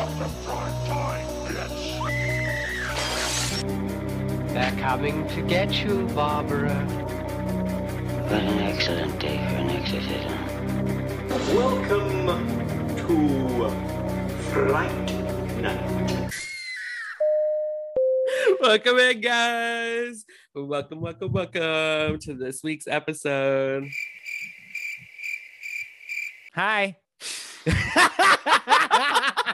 Welcome prime time, bitch. They're coming to get you, Barbara. What an excellent day for an exorcism. Welcome to Fright Night. Welcome in, guys. Welcome, welcome, welcome to this week's episode. Hi.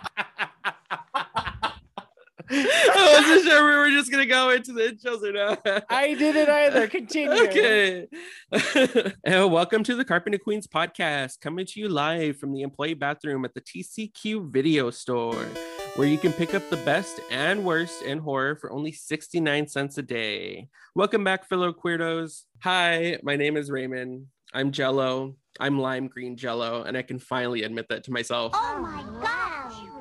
I wasn't sure we were just gonna go into the intros or not. I didn't either. Continue. Okay. and welcome to the Carpenter Queens podcast, coming to you live from the employee bathroom at the TCQ Video Store, where you can pick up the best and worst in horror for only 69 cents a day. Welcome back, fellow Queeridos. Hi, my name is Raymond. I'm Jello. I'm lime green Jello, and I can finally admit that to myself. Oh my gosh!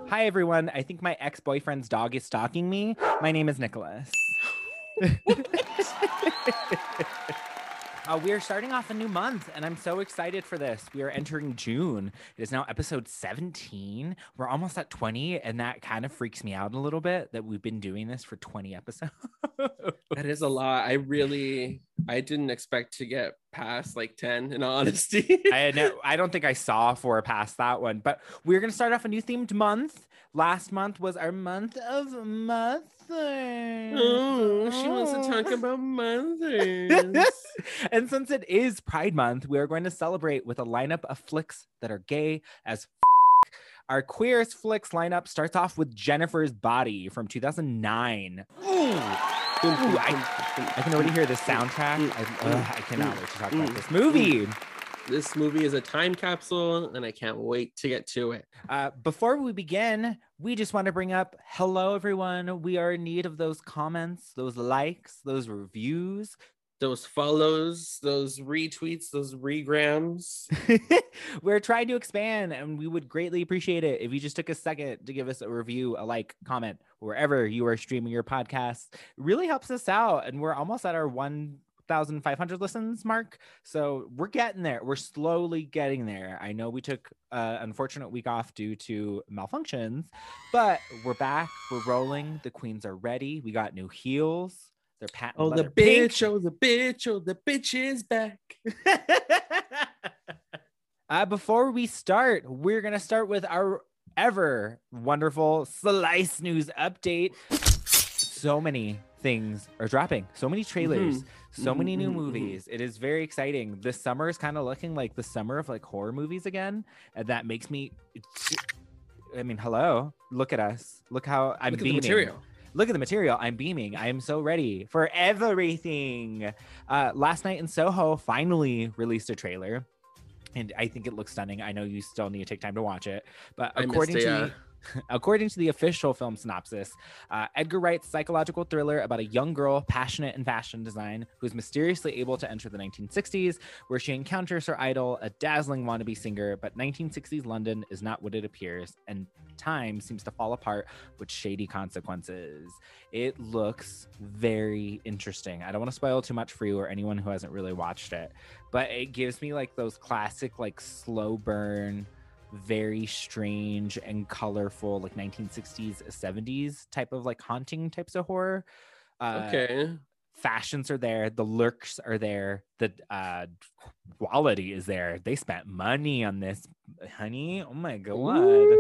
Hi, everyone. I think my ex boyfriend's dog is stalking me. My name is Nicholas. Uh, we are starting off a new month, and I'm so excited for this. We are entering June. It is now episode 17. We're almost at 20, and that kind of freaks me out a little bit that we've been doing this for 20 episodes. That is a lot. I really, I didn't expect to get past like 10 in honesty. I no, I don't think I saw for past that one, but we're gonna start off a new themed month. Last month was our month of mother. oh, she wants to talk about mothers. and since it is Pride Month, we are going to celebrate with a lineup of flicks that are gay as f- our queerest flicks lineup starts off with Jennifer's Body from 2009. Ooh. I, I can already hear the soundtrack. Mm, I, mm, ugh, I cannot mm, wait to talk about this movie. This movie is a time capsule, and I can't wait to get to it. Uh, before we begin, we just want to bring up hello, everyone. We are in need of those comments, those likes, those reviews. Those follows, those retweets, those regrams. We're trying to expand, and we would greatly appreciate it if you just took a second to give us a review, a like, comment, wherever you are streaming your podcast. It really helps us out, and we're almost at our 1,500 listens mark. So we're getting there. We're slowly getting there. I know we took an unfortunate week off due to malfunctions, but we're back. We're rolling. The queens are ready. We got new heels. They're patent Oh, the leather pink. bitch, oh, the bitch, oh, the bitch is back. uh, before we start, we're gonna start with our ever wonderful slice news update. So many things are dropping. So many trailers. Mhm. So many Mhm, new mhm, mhm. movies. It is very exciting. This summer is kind of looking like the summer of like horror movies again, and that makes me. I mean, hello. Look at us. Look how I'm Look beaming. material. Look at the material. I'm beaming. I am so ready for everything. Uh, Last Night in Soho finally released a trailer, and I think it looks stunning. I know you still need to take time to watch it, but according it, to yeah. According to the official film synopsis, uh, Edgar Wright's psychological thriller about a young girl passionate in fashion design who is mysteriously able to enter the 1960s, where she encounters her idol, a dazzling wannabe singer. But 1960s London is not what it appears, and time seems to fall apart with shady consequences. It looks very interesting. I don't want to spoil too much for you or anyone who hasn't really watched it, but it gives me like those classic, like slow burn, very strange and colorful, like 1960s, 70s type of like haunting types of horror. Uh, Okay. fashions are there the lurks are there the uh quality is there they spent money on this honey oh my god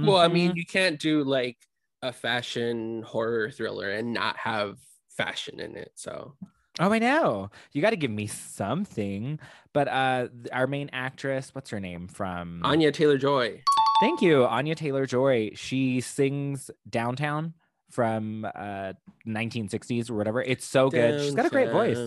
Well, I mean, Mhm. you can't do like a fashion horror thriller and not have fashion in it. So oh i know. You got to give me something. But uh our main actress what's her name from Anya Taylor Joy. thank you anya taylor joy she sings downtown from uh 1960s or whatever. It's so good. She's got a great voice.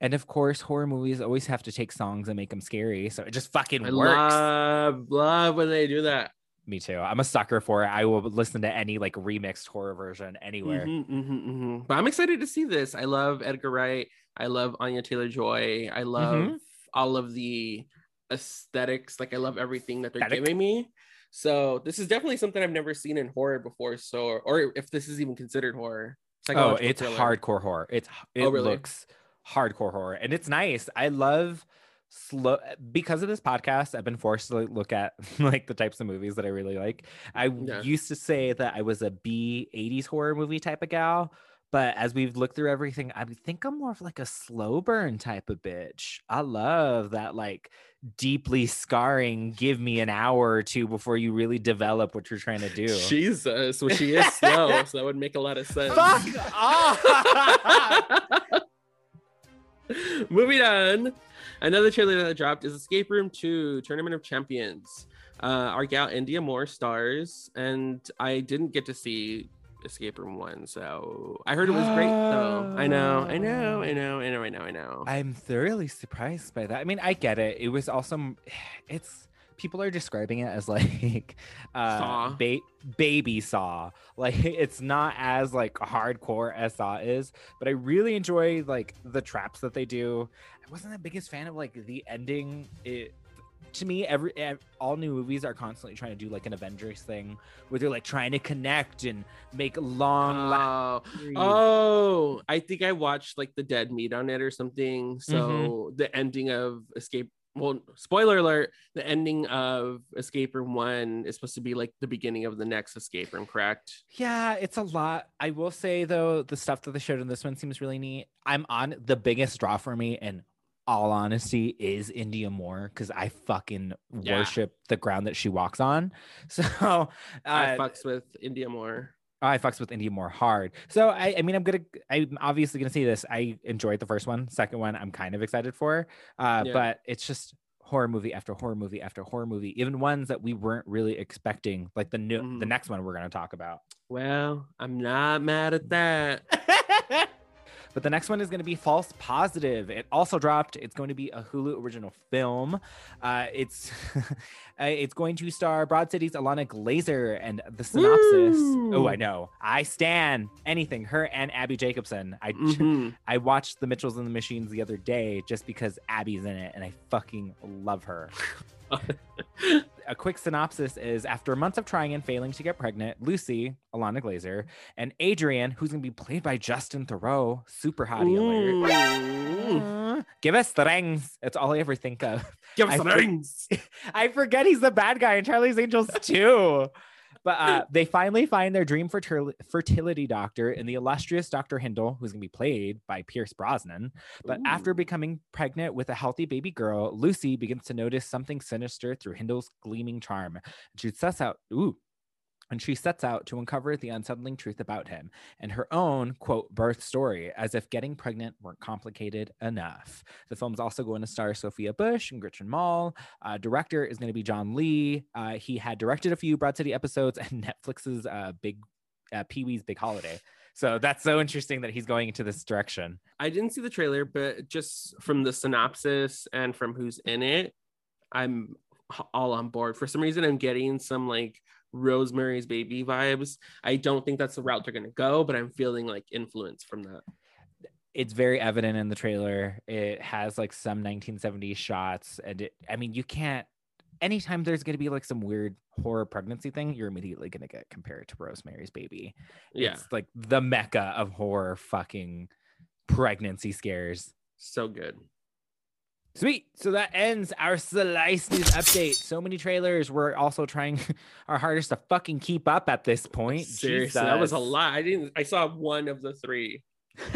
And of course horror movies always have to take songs and make them scary so it just fucking I works. love love when they do that. Me too. I'm a sucker for it. I will listen to any like remixed horror version anywhere. Mhm, mhm, mhm. But I'm excited to see this. I love Edgar Wright. I love Anya Taylor Joy. I love Mm-hmm. all of the aesthetics. Like I love everything that they're Aesthetic. giving me. So this is definitely something I've never seen in horror before. So or if this is even considered horror. Oh, it's thriller. hardcore horror. It's it Oh, really? looks hardcore horror, and it's nice. I love slow because of this podcast i've been forced to look at like the types of movies that i really like i Yeah. used to say that i was a b 80s horror movie type of gal but as we've looked through everything i think i'm more of like a slow burn type of bitch i love that like deeply scarring give me an hour or two before you really develop what you're trying to do Jesus, well, she is slow, so that would make a lot of sense. fuck off Moving on. Another trailer that I dropped is Escape Room 2 Tournament of Champions. Uh, our gal Indya Moore stars, and I didn't get to see Escape Room 1, so I heard it was great though. I know, I know, I know, I know, I know, I know. I'm thoroughly surprised by that. I mean, I get it. It was also, it's people are describing it as like uh Saw. ba- baby saw. Like it's not as like hardcore as Saw is, but I really enjoy like the traps that they do. I wasn't the biggest fan of like the ending. It to me, every all new movies are constantly trying to do like an Avengers thing where they're like trying to connect and make long. Oh, oh, I think I watched like the dead meat on it or something. So the ending of Escape. Well, spoiler alert: the ending of Escape Room One is supposed to be like the beginning of the next Escape Room, correct? Yeah, it's a lot. I will say though, the stuff that they showed in this one seems really neat. I'm on the biggest draw for me, and all honesty, is Indya Moore because I fucking Yeah. worship the ground that she walks on. So uh, I fucks with India more. I fucks with indie more hard. So I, I mean, I'm gonna, I'm obviously gonna see this. I enjoyed the first one. Second one, I'm kind of excited for. Uh, Yeah. but it's just horror movie after horror movie after horror movie, even ones that we weren't really expecting, like the new, the Mhm. next one we're gonna talk about. Well, I'm not mad at that. but the next one is going to be False Positive. It also dropped. It's going to be a Hulu original film. Uh, it's uh, it's going to star Broad City's Ilana Glazer and the synopsis. Oh, I know. I stan anything her and Abbi Jacobson. I Mhm. I watched The Mitchells and the Machines the other day just because Abby's in it and I fucking love her. a quick synopsis is after months of trying and failing to get pregnant, Lucy, Ilana Glazer, and Adrian, who's gonna be played by Justin Theroux, super hottie alert. Mm. Uh, give us the rings. That's all I ever think of. Give us I the for- rings. I forget he's the bad guy in Charlie's Angels too. But uh, they finally find their dream fertil- fertility doctor in the illustrious Dr. Hindle, who's going to be played by Pierce Brosnan. But after becoming pregnant with a healthy baby girl, Lucy begins to notice something sinister through Hindle's gleaming charm. She sets out, ooh, and she sets out to uncover the unsettling truth about him and her own quote birth story as if getting pregnant weren't complicated enough. The film's also going to star sophia bush and gretchen mol. Uh, director is going to be john lee. Uh, he had directed a few broad city episodes and netflix's uh, big uh, pee-wee's big holiday. So that's so interesting that he's going into this direction. I didn't see the trailer, but just from the synopsis and from who's in it, I'm all on board. For some reason, I'm getting some like Rosemary's Baby vibes. I don't think that's the route they're going to go, but I'm feeling like influence from that. it's very evident in the trailer. It has like some 1970s shots, and it, I mean, you can't. Anytime there's going to be like some weird horror pregnancy thing, you're immediately going to get compared to Rosemary's Baby. Yeah, It's like the mecca of horror fucking pregnancy scares. so good. Sweet. So that ends our Slice News update. So many trailers. We're also trying our hardest to fucking keep up at this point. Seriously, that was a lot. I didn't. I saw one of the three.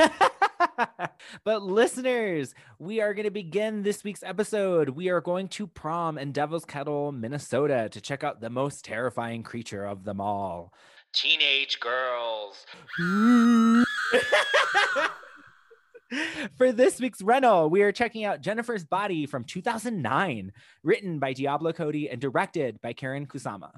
but listeners, we are going to begin this week's episode. We are going to prom in Devil's Kettle, Minnesota to check out the most terrifying creature of them all. Teenage girls. For this week's rental, we are checking out Jennifer's Body from 2009, written by Diablo Cody and directed by Karyn Kusama.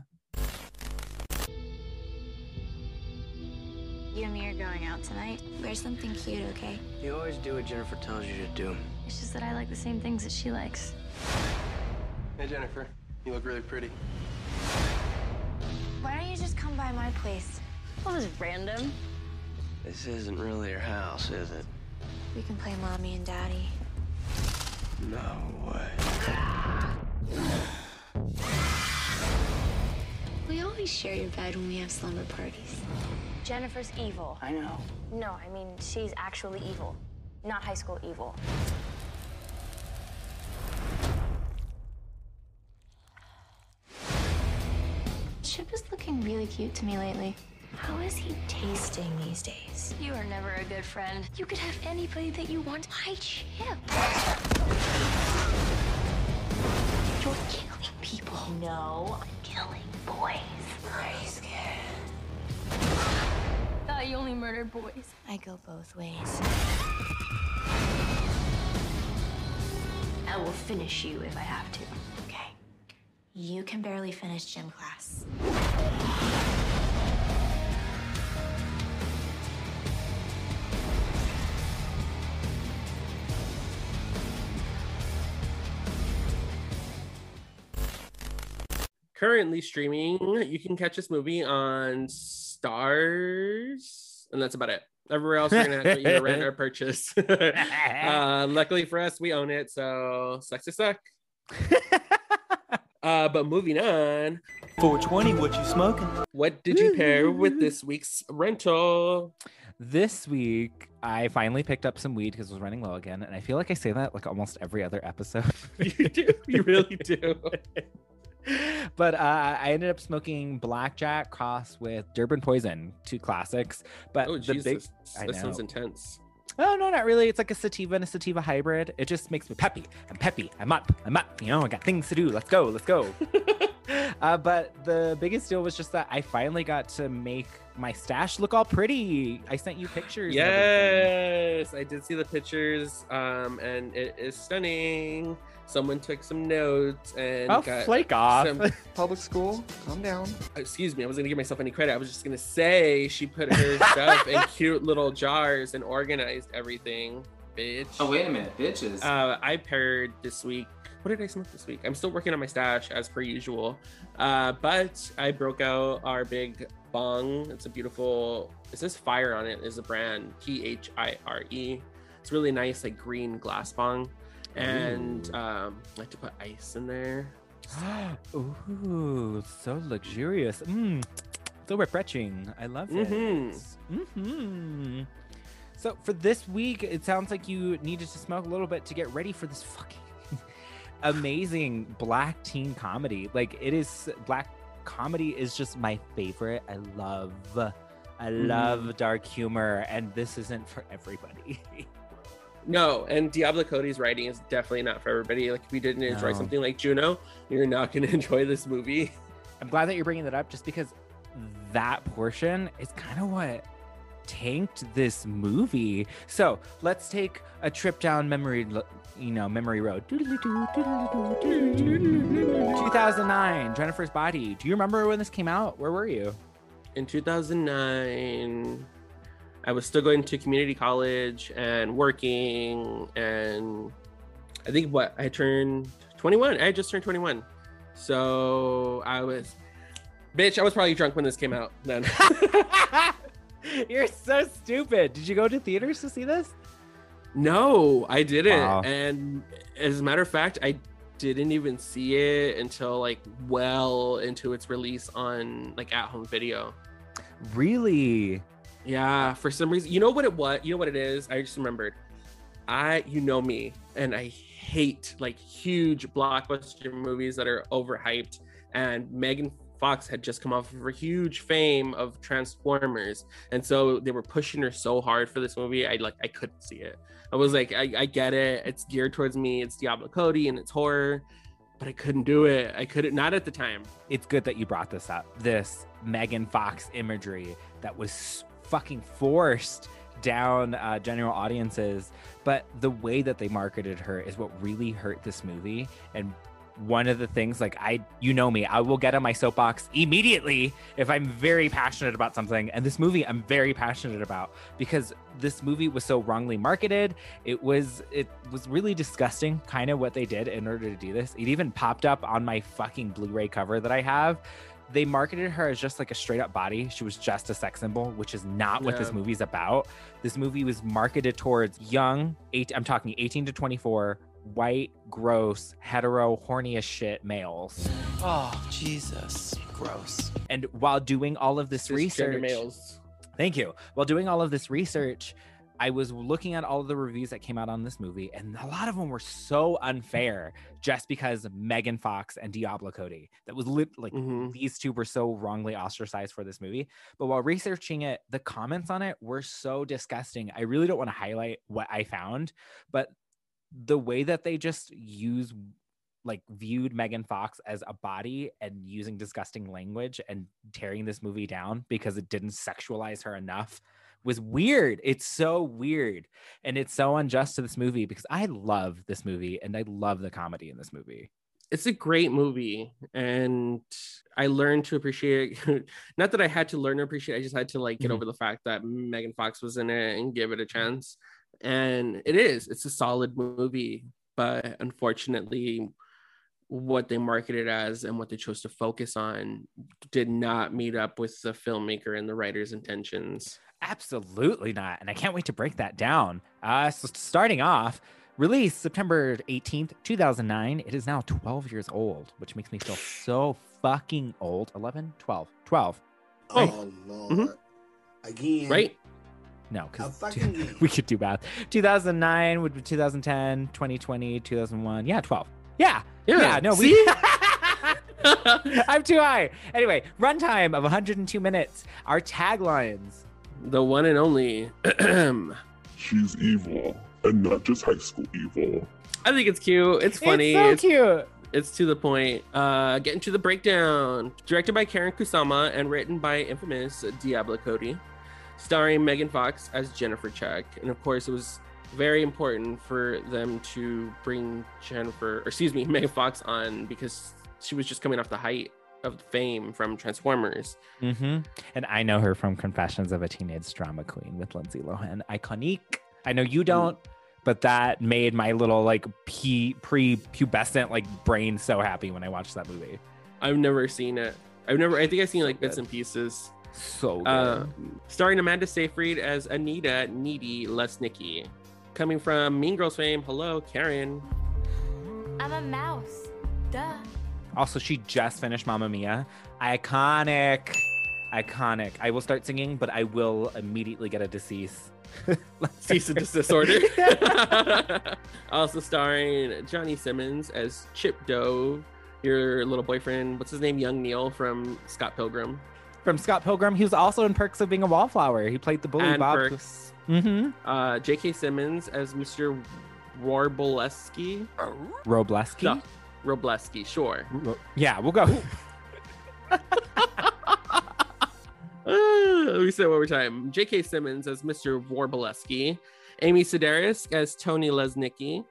You and me are going out tonight. Wear something cute, okay? You always do what Jennifer tells you to do. It's just that I like the same things that she likes. Hey, Jennifer, you look really pretty. Why don't you just come by my place? That was random. This isn't really your house, is it? We can play mommy and daddy. No way. We always share your bed when we have slumber parties. Jennifer's evil. I know. No, I mean, she's actually evil, not high school evil. Chip is looking really cute to me lately. How is he tasting these days? You are never a good friend. You could have anybody that you want. Why Chip? You're killing people. No. I'm killing boys. Are you scared? Thought you only murdered boys. I go both ways. I will finish you if I have to. Okay. You can barely finish gym class. Currently streaming, you can catch this movie on Starz, and that's about it. Everywhere else, you're gonna have to either rent or purchase. uh, luckily for us, we own it, so sucks to suck. uh, but moving on, 420, what you smoking? what did you pair with this week's rental? This week, I finally picked up some weed because I was running low again, and I feel like I say that like almost every other episode. you do, you really do. but uh, I ended up smoking Blackjack cross with Durban Poison, two classics. But Oh the Jesus, big, I that sounds intense. Oh no, not really. It's like a sativa and a sativa hybrid. It just makes me peppy. I'm peppy. I'm up. I'm up. You know, I got things to do. Let's go. Let's go. uh, but the biggest deal was just that I finally got to make my stash look all pretty. I sent you pictures. Yes, I did see the pictures, um, and it is stunning. Someone took some notes and Oh, got flake off. some- Public school, calm down. excuse me, I wasn't gonna give myself any credit. I was just gonna say she put her stuff in cute little jars and organized everything, bitch. Oh, wait a minute, bitches. Uh, I paired this week. What did I smoke this week? I'm still working on my stash as per usual. Uh, but I broke out our big bong. It's a beautiful. It says fire on it. Is a brand P H I R E. It's really nice, like green glass bong, and um, I like to put ice in there. Ooh, so luxurious. Mm, so refreshing. I love it. Mhm. hmm So for this week, it sounds like you needed to smoke a little bit to get ready for this fucking amazing black teen comedy. Like it is black comedy is just my favorite. I love I love dark humor and this isn't for everybody. No, and Diablo Cody's writing is definitely not for everybody. Like if you didn't enjoy No. something like Juno, you're not gonna enjoy this movie. I'm glad that you're bringing that up just because that portion is kind of what tanked this movie. So let's take a trip down memory, you know, memory road. 2009, Jennifer's Body. Do you remember when this came out? Where were you? in 2009 i was still going to community college and working and i think what i turned 21 i just turned 21 so i was bitch i was probably drunk when this came out then You're so stupid. Did you go to theaters to see this? no i didn't Wow. and as a matter of fact i didn't even see it until like well into its release on like at home video Really? Yeah, for some reason, you know what it was. You know what it is. I just remembered. I, you know me, and I hate like huge blockbuster movies that are overhyped. And Megan Fox had just come off of her huge fame of Transformers, and so they were pushing her so hard for this movie. I like, I couldn't see it. I was like, I, I get it. It's geared towards me. It's Diablo Cody and it's horror, but I couldn't do it. I couldn't. Not at the time. it's good that you brought this up. This Megan Fox imagery that was fucking forced down uh, general audiences, but the way that they marketed her is what really hurt this movie. And one of the things, like I, you know me, I will get on my soapbox immediately if I'm very passionate about something. And this movie, I'm very passionate about because this movie was so wrongly marketed. It was, it was really disgusting, kind of what they did in order to do this. It even popped up on my fucking Blu-ray cover that I have they marketed her as just like a straight up body. She was just a sex symbol, which is not what this Yeah. movie's about. This movie was marketed towards young, eight, I'm talking 18 to 24, white, gross, hetero, horny as shit males. oh, Jesus. Gross. And while doing all of this research, males. Thank you. While doing all of this research, I was looking at all of the reviews that came out on this movie, and a lot of them were so unfair just because Megan Fox and Diablo Cody. That was lit- like Mhm. these two were so wrongly ostracized for this movie. But while researching it, the comments on it were so disgusting. I really don't want to highlight what I found, but the way that they just use like viewed Megan Fox as a body and using disgusting language and tearing this movie down because it didn't sexualize her enough was weird. It's so weird. And it's so unjust to this movie because I love this movie and I love the comedy in this movie. it's a great movie and i learned to appreciate not that i had to learn to appreciate i just had to like get Mhm. over the fact that megan fox was in it and give it a chance and it is it's a solid movie but unfortunately what they marketed as and what they chose to focus on did not meet up with the filmmaker and the writer's intentions Absolutely not. And I can't wait to break that down. Uh, so starting off, released September 18th, 2009. It is now 12 years old, which makes me feel so fucking old. 11, 12, 12. Oh Lord. Mhm. Again. right No, because we could do math. 2009 would be 2010, 2020, 2001. Yeah, 12. Yeah. Yeah. no, we. I'm too high. Anyway, runtime of 102 minutes. Our taglines. The one and only She's evil, and not just high school evil. i think it's cute it's funny It's so cute. It's to the point. Uh, getting to the breakdown. Directed by Karyn Kusama and written by infamous Diablo Cody, starring Megan Fox as Jennifer Check. And of course, it was very important for them to bring Jennifer, or excuse me, Megan Fox on because she was just coming off the height of fame from Transformers. Mm-hmm. And I know her from Confessions of a Teenage Drama Queen with Lindsay Lohan. Iconique. I know you don't, but that made my little like pre-pubescent like brain so happy when I watched that movie. I've never seen it. I've never. I think I've seen So like bits good. and pieces. So good. Uh, starring Amanda Seyfried as Anita Needy Lesnicki. Coming from Mean Girls fame, hello, Karen. I'm a mouse. Duh. Also, she just finished Mamma Mia. Iconic. Iconic. I will start singing, but I will immediately get a decease. Cease and desist also starring Johnny Simmons as Chip Dove, your little boyfriend. What's his name? Young Neil from Scott Pilgrim. From Scott Pilgrim, he was also in Perks of Being a Wallflower. He played the bully and Bob. Perks. Mm-hmm. Uh, J.K. Simmons as Mr. Warbleski. Robleski. No, Robleski, sure. Yeah, we'll go. Uh, let me say it one more time. J.K. Simmons as Mr. Warbleski, Amy Sedaris as Toni Lesnicki,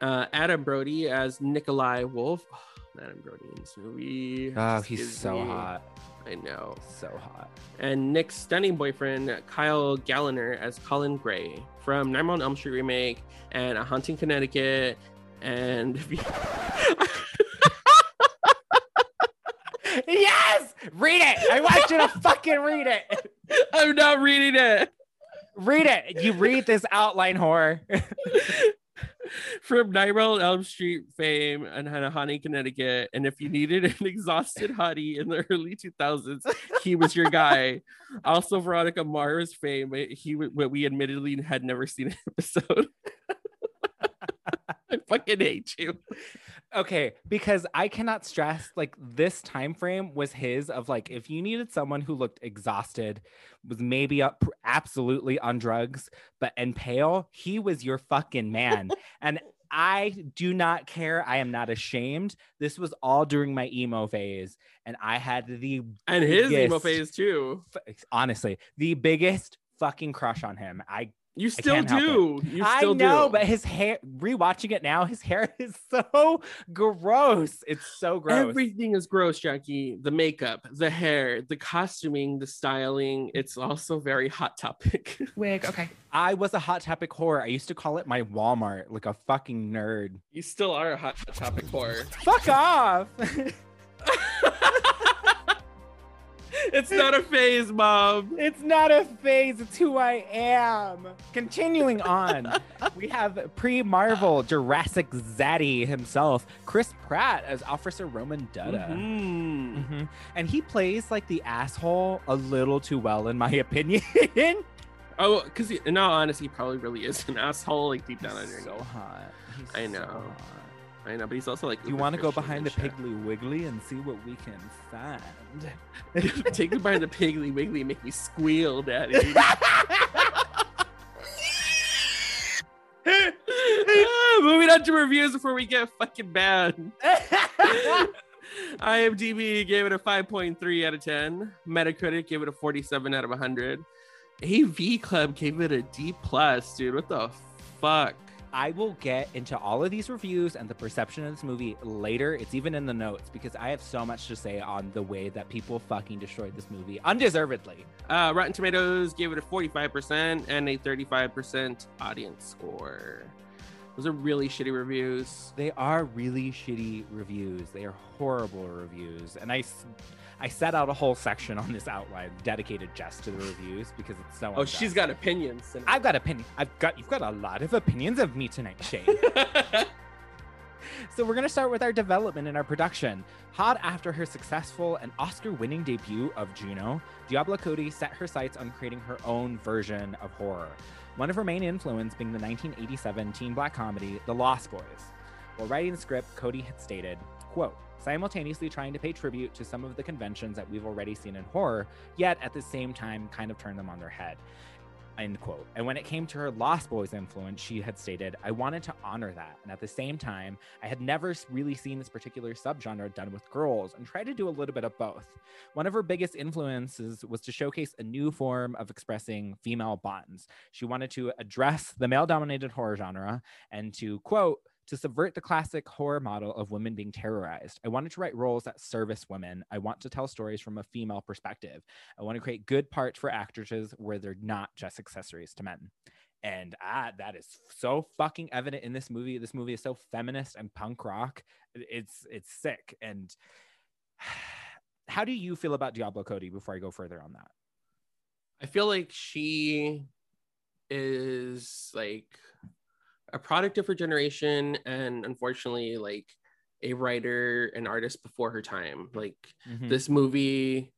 uh, Adam Brody as Nikolai Wolf. Adam Brody in this movie. Oh, just he's so me- hot. I know. So hot. And Nick's stunning boyfriend, Kyle Gallner, as Colin Gray from Nightmare on Elm Street remake and A Haunting Connecticut. And yes! Read it! I want you to fucking read it. I'm not reading it. Read it. You read this outline horror. from Nightmare on Elm Street fame and Hanahani, Connecticut. And if you needed an exhausted hottie in the early 2000s, he was your guy. Also, Veronica Mars fame. He what we admittedly had never seen an episode. I fucking hate you. okay, because I cannot stress like this time frame was his of like if you needed someone who looked exhausted, was maybe up absolutely on drugs, but and pale, he was your fucking man. and I do not care. I am not ashamed. This was all during my emo phase, and I had the And his emo phase too. honestly the biggest fucking crush on him. I You still do. it. You I still know, do. but his hair. Rewatching it now, his hair is so gross. It's so gross. Everything is gross, Jackie. The makeup, the hair, the costuming, the styling. It's also very hot topic. wig. Okay. I was a hot topic whore. I used to call it my Walmart, like a fucking nerd. you still are a hot topic whore. Fuck off. It's not a phase, mom. it's not a phase. It's who I am. Continuing on, we have pre-Marvel Jurassic Zaddy himself, Chris Pratt as Officer Roman Duda. Mhm. Mhm. And he plays like the asshole a little too well, in my opinion. Oh, because in all honesty, he probably really is an asshole, like deep down He's underneath. so hot. He's I so know. hot. I know, but he's also like. Do you want to go behind the shit. Piggly Wiggly and see what we can find? Take me behind the Piggly Wiggly and make me squeal, Daddy. Moving on to reviews before we get fucking bad. IMDb gave it a 5.3 out of 10. Metacritic gave it a 47 out of 100. AV Club gave it a D plus, dude. What the fuck? I will get into all of these reviews and the perception of this movie later. It's even in the notes because I have so much to say on the way that people fucking destroyed this movie undeservedly. Uh, Rotten Tomatoes gave it a 45% and a 35% audience score. Those are really shitty reviews. They are really shitty reviews. They are horrible reviews. And I, s- I set out a whole section on this outline dedicated just to the reviews because it's so. Oh, she's got opinions. And- I've got opinion. I've got you've got a lot of opinions of me tonight, Shane. so we're gonna start with our development and our production. Hot after her successful and Oscar-winning debut of Juno, Diablo Cody set her sights on creating her own version of horror. One of her main influences being the 1987 teen black comedy The Lost Boys. While writing the script, Cody had stated, quote, simultaneously trying to pay tribute to some of the conventions that we've already seen in horror, yet at the same time kind of turn them on their head. End quote. And when it came to her Lost Boys influence, she had stated, I wanted to honor that. And at the same time, I had never really seen this particular subgenre done with girls and tried to do a little bit of both. One of her biggest influences was to showcase a new form of expressing female bonds. She wanted to address the male dominated horror genre and to quote, to subvert the classic horror model of women being terrorized. I wanted to write roles that service women. I want to tell stories from a female perspective. I want to create good parts for actresses where they're not just accessories to men. And ah, that is so fucking evident in this movie. This movie is so feminist and punk rock. It's it's sick. And how do you feel about Diablo Cody before I go further on that? I feel like she is like a product of her generation and unfortunately like a writer and artist before her time. Like Mhm. this movie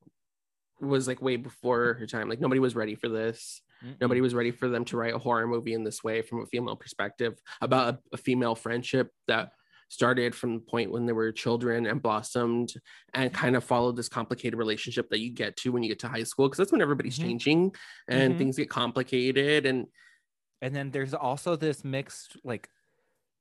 was like way before her time. Like nobody was ready for this. Nobody was ready for them to write a horror movie in this way from a female perspective about a, a female friendship that started from the point when they were children and blossomed and kind of followed this complicated relationship that you get to when you get to high school because that's when everybody's changing and Mhm. things get complicated and And then there's also this mixed like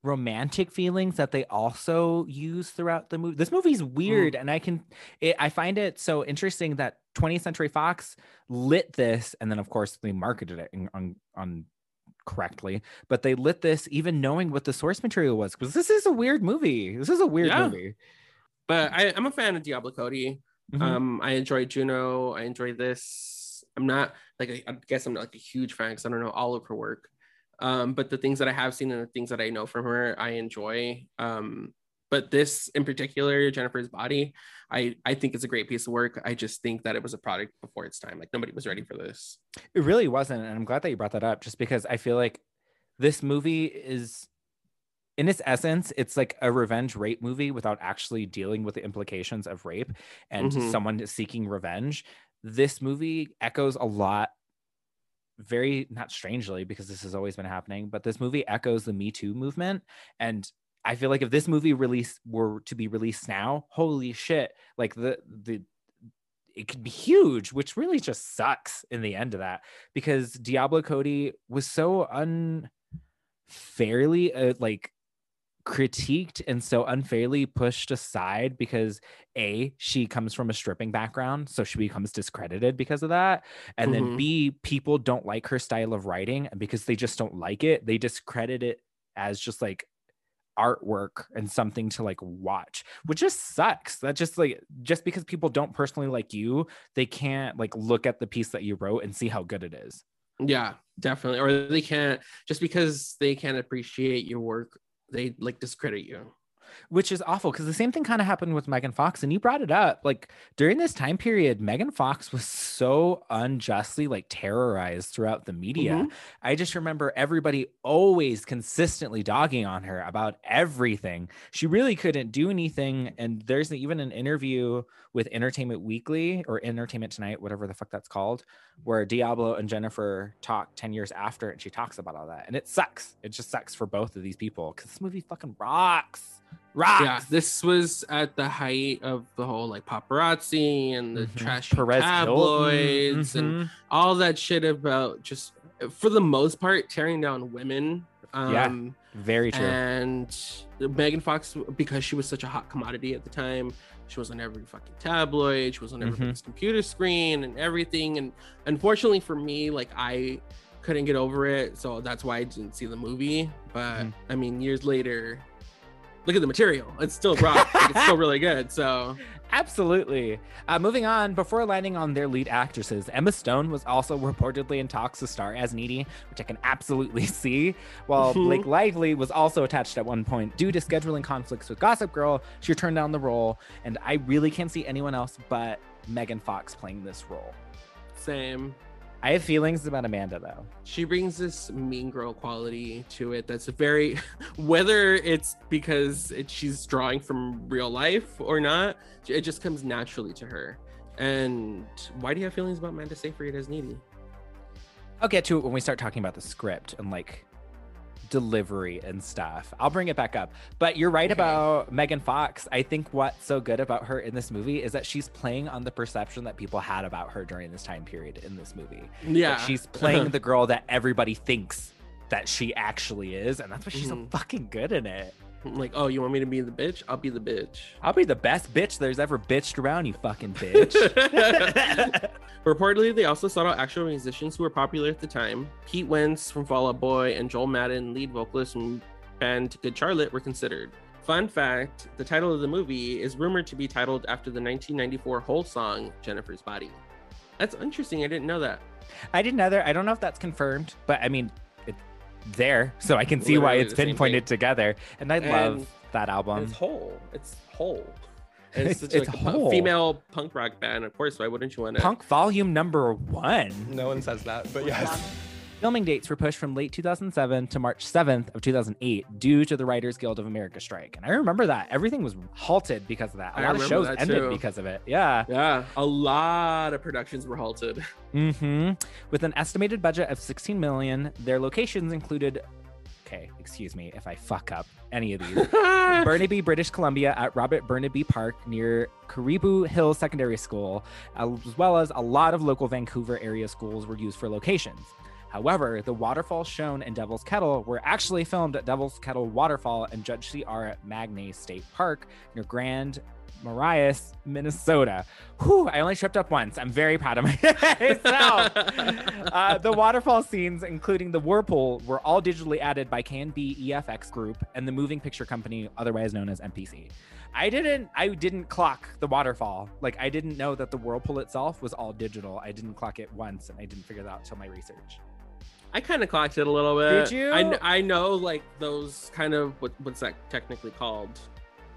romantic feelings that they also use throughout the movie. This movie's weird, and I can it, I find it so interesting that 20th Century Fox lit this, and then of course they marketed it on on correctly, but they lit this even knowing what the source material was because this is a weird movie. This is a weird Yeah. movie. but I, I'm a fan of Diablo Cody. Mhm. Um, I enjoy Juno. I enjoy this. I'm not like I I guess I'm not like a huge fan because I don't know all of her work. Um, but the things that I have seen and the things that I know from her, I enjoy. Um, but this in particular, Jennifer's Body, I I think it's a great piece of work. I just think that it was a product before its time. Like nobody was ready for this. It really wasn't. And I'm glad that you brought that up just because I feel like this movie is, in its essence, it's like a revenge rape movie without actually dealing with the implications of rape and Mhm. someone seeking revenge. This movie echoes a lot, very not strangely, because this has always been happening, but this movie echoes the Me Too movement. And I feel like if this movie release were to be released now, holy shit, like the the it could be huge, which really just sucks in the end of that because Diablo Cody was so unfairly uh, like critiqued and so unfairly pushed aside because a she comes from a stripping background so she becomes discredited because of that and then Mhm. b people don't like her style of writing and because they just don't like it they discredit it as just like artwork and something to like watch which just sucks that just like just because people don't personally like you they can't like look at the piece that you wrote and see how good it is Yeah, definitely. Or they can't just because they can't appreciate your work, they like discredit you. which is awful because the same thing kind of happened with Megan Fox, and you brought it up. Like during this time period, Megan Fox was so unjustly like terrorized throughout the media. Mhm. I just remember everybody always consistently dogging on her about everything. She really couldn't do anything. And there's even an interview with Entertainment Weekly or Entertainment Tonight, whatever the fuck that's called, where Diablo and Jennifer talk 10 years after, and she talks about all that. And it sucks. It just sucks for both of these people because this movie fucking rocks. Rocks. Yeah, this was at the height of the whole like paparazzi and the Mhm. trashy Perez Hilton, tabloids and mhm. all that shit about just for the most part tearing down women. Um, Yeah, very true. And Megan Fox, because she was such a hot commodity at the time, she was on every fucking tabloid. She was on Mhm. computer screen and everything. And unfortunately for me, like I couldn't get over it, so that's why I didn't see the movie. But Mhm. I mean, years later, look at the material. It's still rock. like, it's still really good. So Absolutely. Uh, moving on, before landing on their lead actresses, Emma Stone was also reportedly in talks to star as Needy, which I can absolutely see. While Mhm. Blake Lively was also attached at one point due to scheduling conflicts with Gossip Girl, she turned down the role, and I really can't see anyone else but Megan Fox playing this role. same. I have feelings about Amanda though. she brings this mean girl quality to it that's very whether it's because it, she's drawing from real life or not it just comes naturally to her. And why do you have feelings about Amanda? Seyfried as needy I'll get to it when we start talking about the script and like delivery and stuff. I'll bring it back up. But you're right Okay. about Megan Fox. I think what's so good about her in this movie is that she's playing on the perception that people had about her during this time period in this movie. Like, yeah she's playing the girl that everybody thinks that she actually is, and that's why she's so Mhm. fucking good in it. Like oh you want me to be the bitch i'll be the bitch I'll be the best bitch there's ever bitched around, you fucking bitch. Reportedly, they also sought out actual musicians who were popular at the time. Pete Wentz from Fall Out Boy and Joel Madden, lead vocalist from band Good Charlotte, were considered. Fun fact the title of the movie is rumored to be titled after the 1994 Hole song, Jennifer's Body. That's interesting. I didn't know that. I didn't either. I don't know if that's confirmed, but I mean, there, so I can see why it's pinpointed together. And I love that album. it's whole. It's whole. And it's, such It's like a female punk rock band. Of course, why wouldn't you want to? Punk Volume Number One. No one says that, but yes. Filming dates were pushed from late 2007 to March 7th of 2008 due to the Writers Guild of America strike. And I remember that everything was halted because of that. A I lot of shows ended too. because of it. Yeah. Yeah, a lot of productions were halted. hmm With an estimated budget of 16 million, their locations included. Okay, excuse me if I fuck up any of these. Burnaby, British Columbia, at Robert Burnaby Park near Cariboo Hill Secondary School, as well as a lot of local Vancouver area schools were used for locations. However, the waterfalls shown in Devil's Kettle were actually filmed at Devil's Kettle Waterfall and Judge C.R. Magney State Park near Grand Marais, Minnesota. Whew, I only tripped up once. I'm very proud of myself. uh, the waterfall scenes, including the whirlpool, were all digitally added by KNB EFX Group and the moving picture company, otherwise known as MPC. I didn't. I didn't clock the waterfall. Like I didn't know that the whirlpool itself was all digital. I didn't clock it once, and I didn't figure that out till my research. I kind of clocked it a little bit. Did you? I, I know like those kind of what what's that technically called?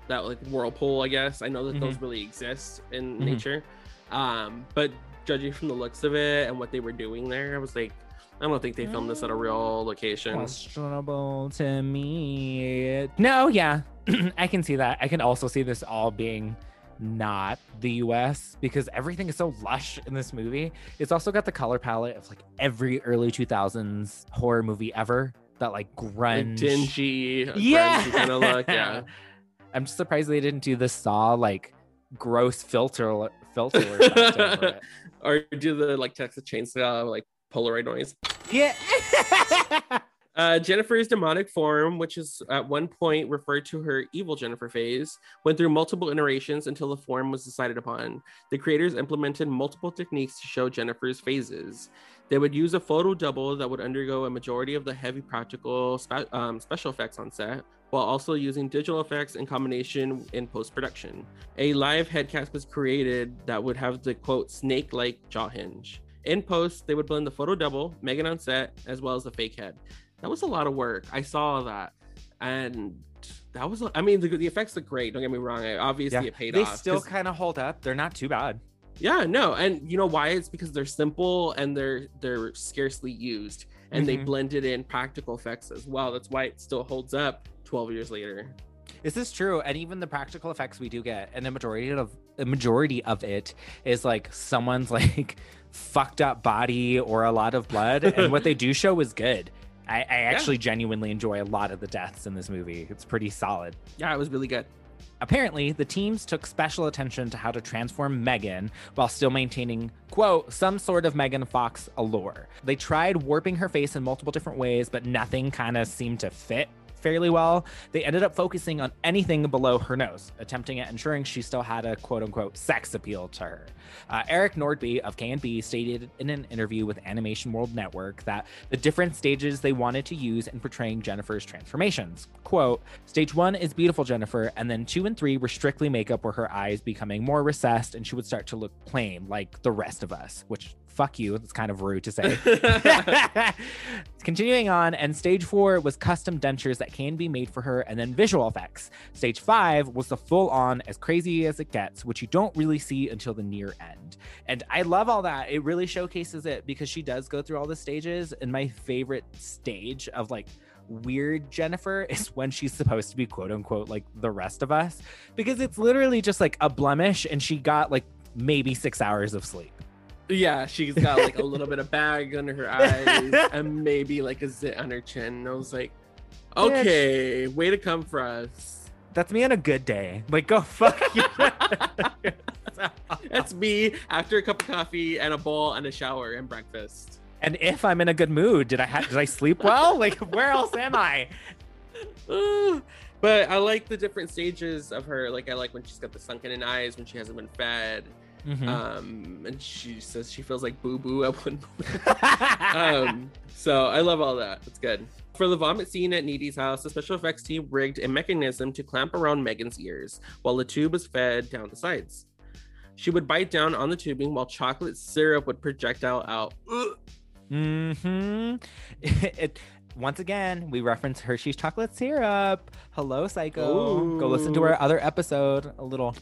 That like whirlpool, I guess. I know that those really exist in Mhm. nature. Um, but judging from the looks of it and what they were doing there, I was like, I don't think they filmed this at a real location. Questionable to me. No, yeah, I can see that. I can also see this all being not the US because everything is so lush in this movie. It's also got the color palette of like every early 2000s horror movie ever. That like grunge, dingy, uh, yeah, kind of look. Yeah. I'm just surprised they didn't do the saw like gross filter filter effect over it. or do the like Texas Chainsaw like Polaroid noise. Yeah. Uh, Jennifer's demonic form, which is at one point referred to her evil Jennifer phase, went through multiple iterations until the form was decided upon. The creators implemented multiple techniques to show Jennifer's phases. They would use a photo double that would undergo a majority of the heavy practical spe- um, special effects on set, while also using digital effects in combination in post production. A live head cast was created that would have the quote snake like jaw hinge. In post, they would blend the photo double, Megan on set, as well as the fake head. That was a lot of work. I saw that. And that was I mean the, the effects look great. Don't get me wrong. I, obviously Yeah, it paid off. they still kind of hold up. They're not too bad. yeah, no, and you know why? It's because they're simple and they're they're scarcely used, and they Mhm. blended in practical effects as well. That's why it still holds up 12 years later. Is This is true, and even the practical effects we do get, and the majority of the majority of it is like someone's like fucked up body or a lot of blood, and what they do show is good. I, I actually genuinely enjoy a lot of the deaths in this movie. It's pretty solid. Yeah, it was really good. Apparently, the teams took special attention to how to transform Megan while still maintaining, quote, some sort of Megan Fox allure. They tried warping her face in multiple different ways, but nothing kind of seemed to fit fairly well. They ended up focusing on anything below her nose, attempting at ensuring she still had a quote unquote sex appeal to her. Uh, Eric Nordby of K&B stated in an interview with Animation World Network that the different stages they wanted to use in portraying Jennifer's transformations. Quote, stage one is beautiful Jennifer, and then two and three were strictly makeup where her eyes becoming more recessed and she would start to look plain like the rest of us, which fuck you, it's kind of rude to say. Continuing on, and stage four was custom dentures that can be made for her, and then visual effects. Stage five was the full on, as crazy as it gets, which you don't really see until the near end. And I love all that. It really showcases it because she does go through all the stages. And my favorite stage of like, Weird Jennifer is when she's supposed to be quote unquote like the rest of us because it's literally just like a blemish and she got like maybe six hours of sleep. Yeah, she's got like a little bit of bag under her eyes and maybe like a zit on her chin. And I was like, okay, way to come for us. That's me on a good day. Like, go fuck you. That's me after a cup of coffee and a bowl and a shower and breakfast. and if I'm in a good mood, did I ha- did I sleep well? Like, where else am I? But I like the different stages of her. Like I like when she's got the sunken in eyes when she hasn't been fed. Mhm. Um, and she says she feels like boo boo at one point. um, so I love all that. It's good. For the vomit scene at Needy's house, the special effects team rigged a mechanism to clamp around Megan's ears while the tube was fed down the sides. She would bite down on the tubing while chocolate syrup would projectile out. Ugh. Mm-hmm. It, once again, we reference Hershey's chocolate syrup. Hello, Psycho. Go listen to our other episode. A little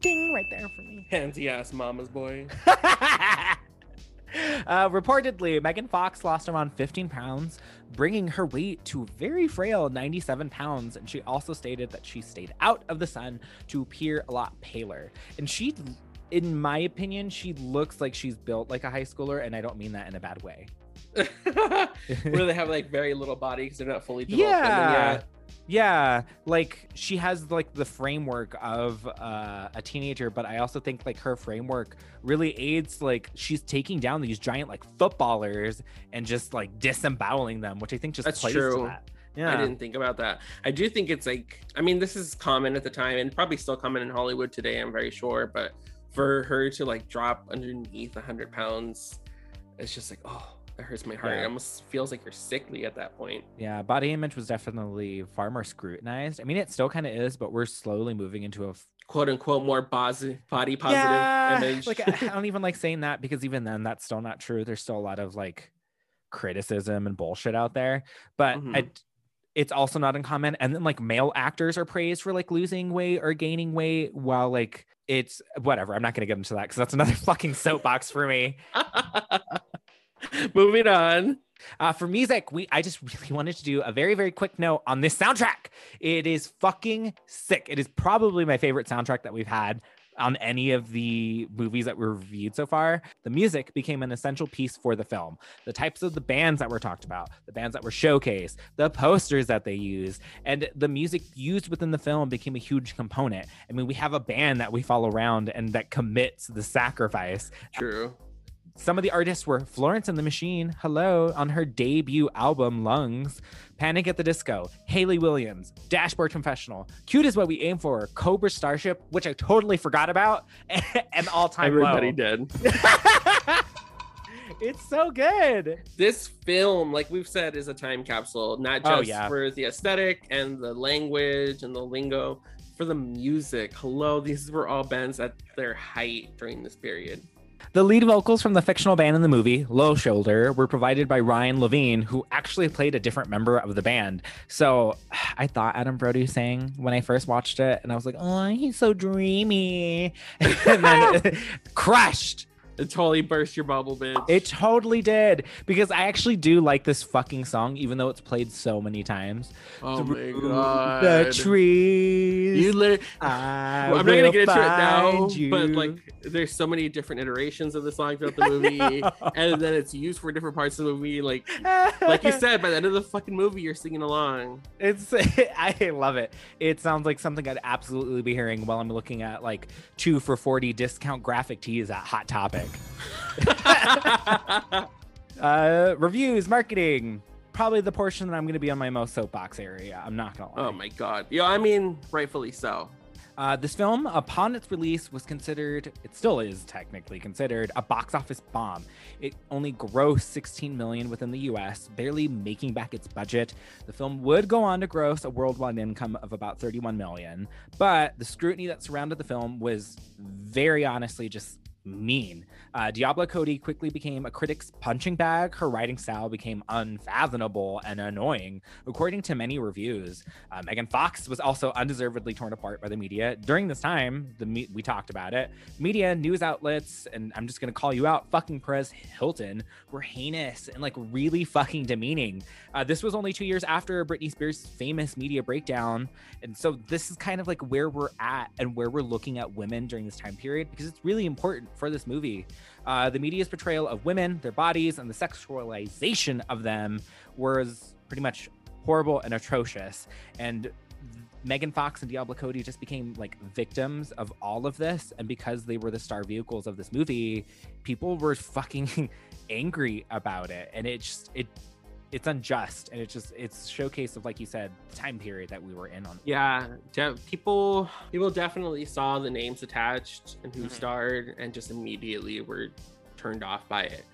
ding right there for me. Pansy ass mama's boy. Uh, reportedly, Megan Fox lost around 15 pounds, bringing her weight to very frail 97 pounds. And she also stated that she stayed out of the sun to appear a lot paler. And she, in my opinion, she looks like she's built like a high schooler, and I don't mean that in a bad way. Where they have like very little body because they're not fully developed. And then, Yeah. Yeah, like she has like the framework of uh, a teenager, but I also think like her framework really aids like she's taking down these giant like footballers and just like disemboweling them, which I think just That's plays true. to that. Yeah, I didn't think about that. I do think it's like, I mean, this is common at the time and probably still common in Hollywood today, I'm very sure. But for her to like drop underneath 100 pounds, it's just like, oh, that hurts my heart. Yeah. It almost feels like you're sickly at that point. Yeah, body image was definitely far more scrutinized. I mean, it still kind of is, but we're slowly moving into a Quote unquote, more body positive yeah, image. Like I don't even like saying that because even then, that's still not true. There's still a lot of like criticism and bullshit out there, but Mhm. I, it's also not uncommon. And then like male actors are praised for like losing weight or gaining weight, while like it's whatever. I'm not gonna get into that because that's another fucking soapbox for me. Moving on. Uh, for music, we I just really wanted to do a very very quick note on this soundtrack. It is fucking sick. It is probably my favorite soundtrack that we've had on any of the movies that we reviewed so far. The music became an essential piece for the film. The types of the bands that were talked about, the bands that were showcased, the posters that they used, and the music used within the film became a huge component. I mean, we have a band that we follow around and that commits the sacrifice True. Some of the artists were Florence and the Machine, hello, on her debut album, Lungs, Panic at the Disco, Hayley Williams, Dashboard Confessional, Cute is What We Aim For, Cobra Starship, which I totally forgot about, and All Time Everybody Low. did. It's so good. this film, like we've said, is a time capsule, not Oh, just yeah. for the aesthetic and the language and the lingo, for the music. Hello, these were all bands at their height during this period. The lead vocals from the fictional band in the movie, Low Shoulder, were provided by Ryan Levine, who actually played a different member of the band. So I thought Adam Brody sang when I first watched it, and I was like, oh, he's so dreamy. and then crushed. It totally burst your bubble, bitch. It totally did because I actually do like this fucking song, even though it's played so many times. Oh my god. The trees. You literally. I Well, I'm not gonna get into it now, you. but like, there's so many different iterations of the song throughout the movie, and then it's used for different parts of the movie. Like, like you said, by the end of the fucking movie, you're singing along. It's I love it. It sounds like something I'd absolutely be hearing while I'm looking at like two for forty discount graphic tees at Hot Topic. uh, reviews, marketing, probably the portion that I'm going to be on my most soapbox area. I'm not gonna lie. Oh my god. Yeah, I mean, rightfully so. Uh, this film, upon its release, was considered, it still is technically considered, a box office bomb. It only grossed 16 million within the US, barely making back its budget. The film would go on to gross a worldwide income of about 31 million, but the scrutiny that surrounded the film was very honestly just mean. Uh, Diablo Cody quickly became a critic's punching bag. Her writing style became unfathomable and annoying, according to many reviews. Uh, Megan Fox was also undeservedly torn apart by the media. During this time, the me- we talked about it. Media, news outlets, and I'm just gonna call you out, fucking Perez Hilton, were heinous and like really fucking demeaning. Uh, this was only two years after Britney Spears' famous media breakdown, and so this is kind of like where we're at and where we're looking at women during this time period because it's really important for this movie. Uh, the media's portrayal of women, their bodies, and the sexualization of them was pretty much horrible and atrocious. And Megan Fox and Diablo Cody just became like victims of all of this. And because they were the star vehicles of this movie, people were fucking angry about it. And it just, it, it's unjust and it's just it's showcase of like you said the time period that we were in on Yeah, de- people people definitely saw the names attached and who Mhm. starred, and just immediately were turned off by it.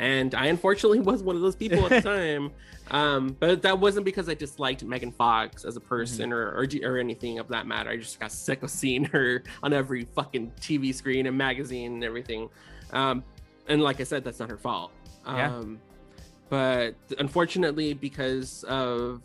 And I unfortunately was one of those people at the time. Um, but that wasn't because I disliked Megan Fox as a person or, or or anything of that matter. I just got sick of seeing her on every fucking TV screen and magazine and everything. Um, and like I said, that's not her fault. Yeah. Um, but unfortunately, because of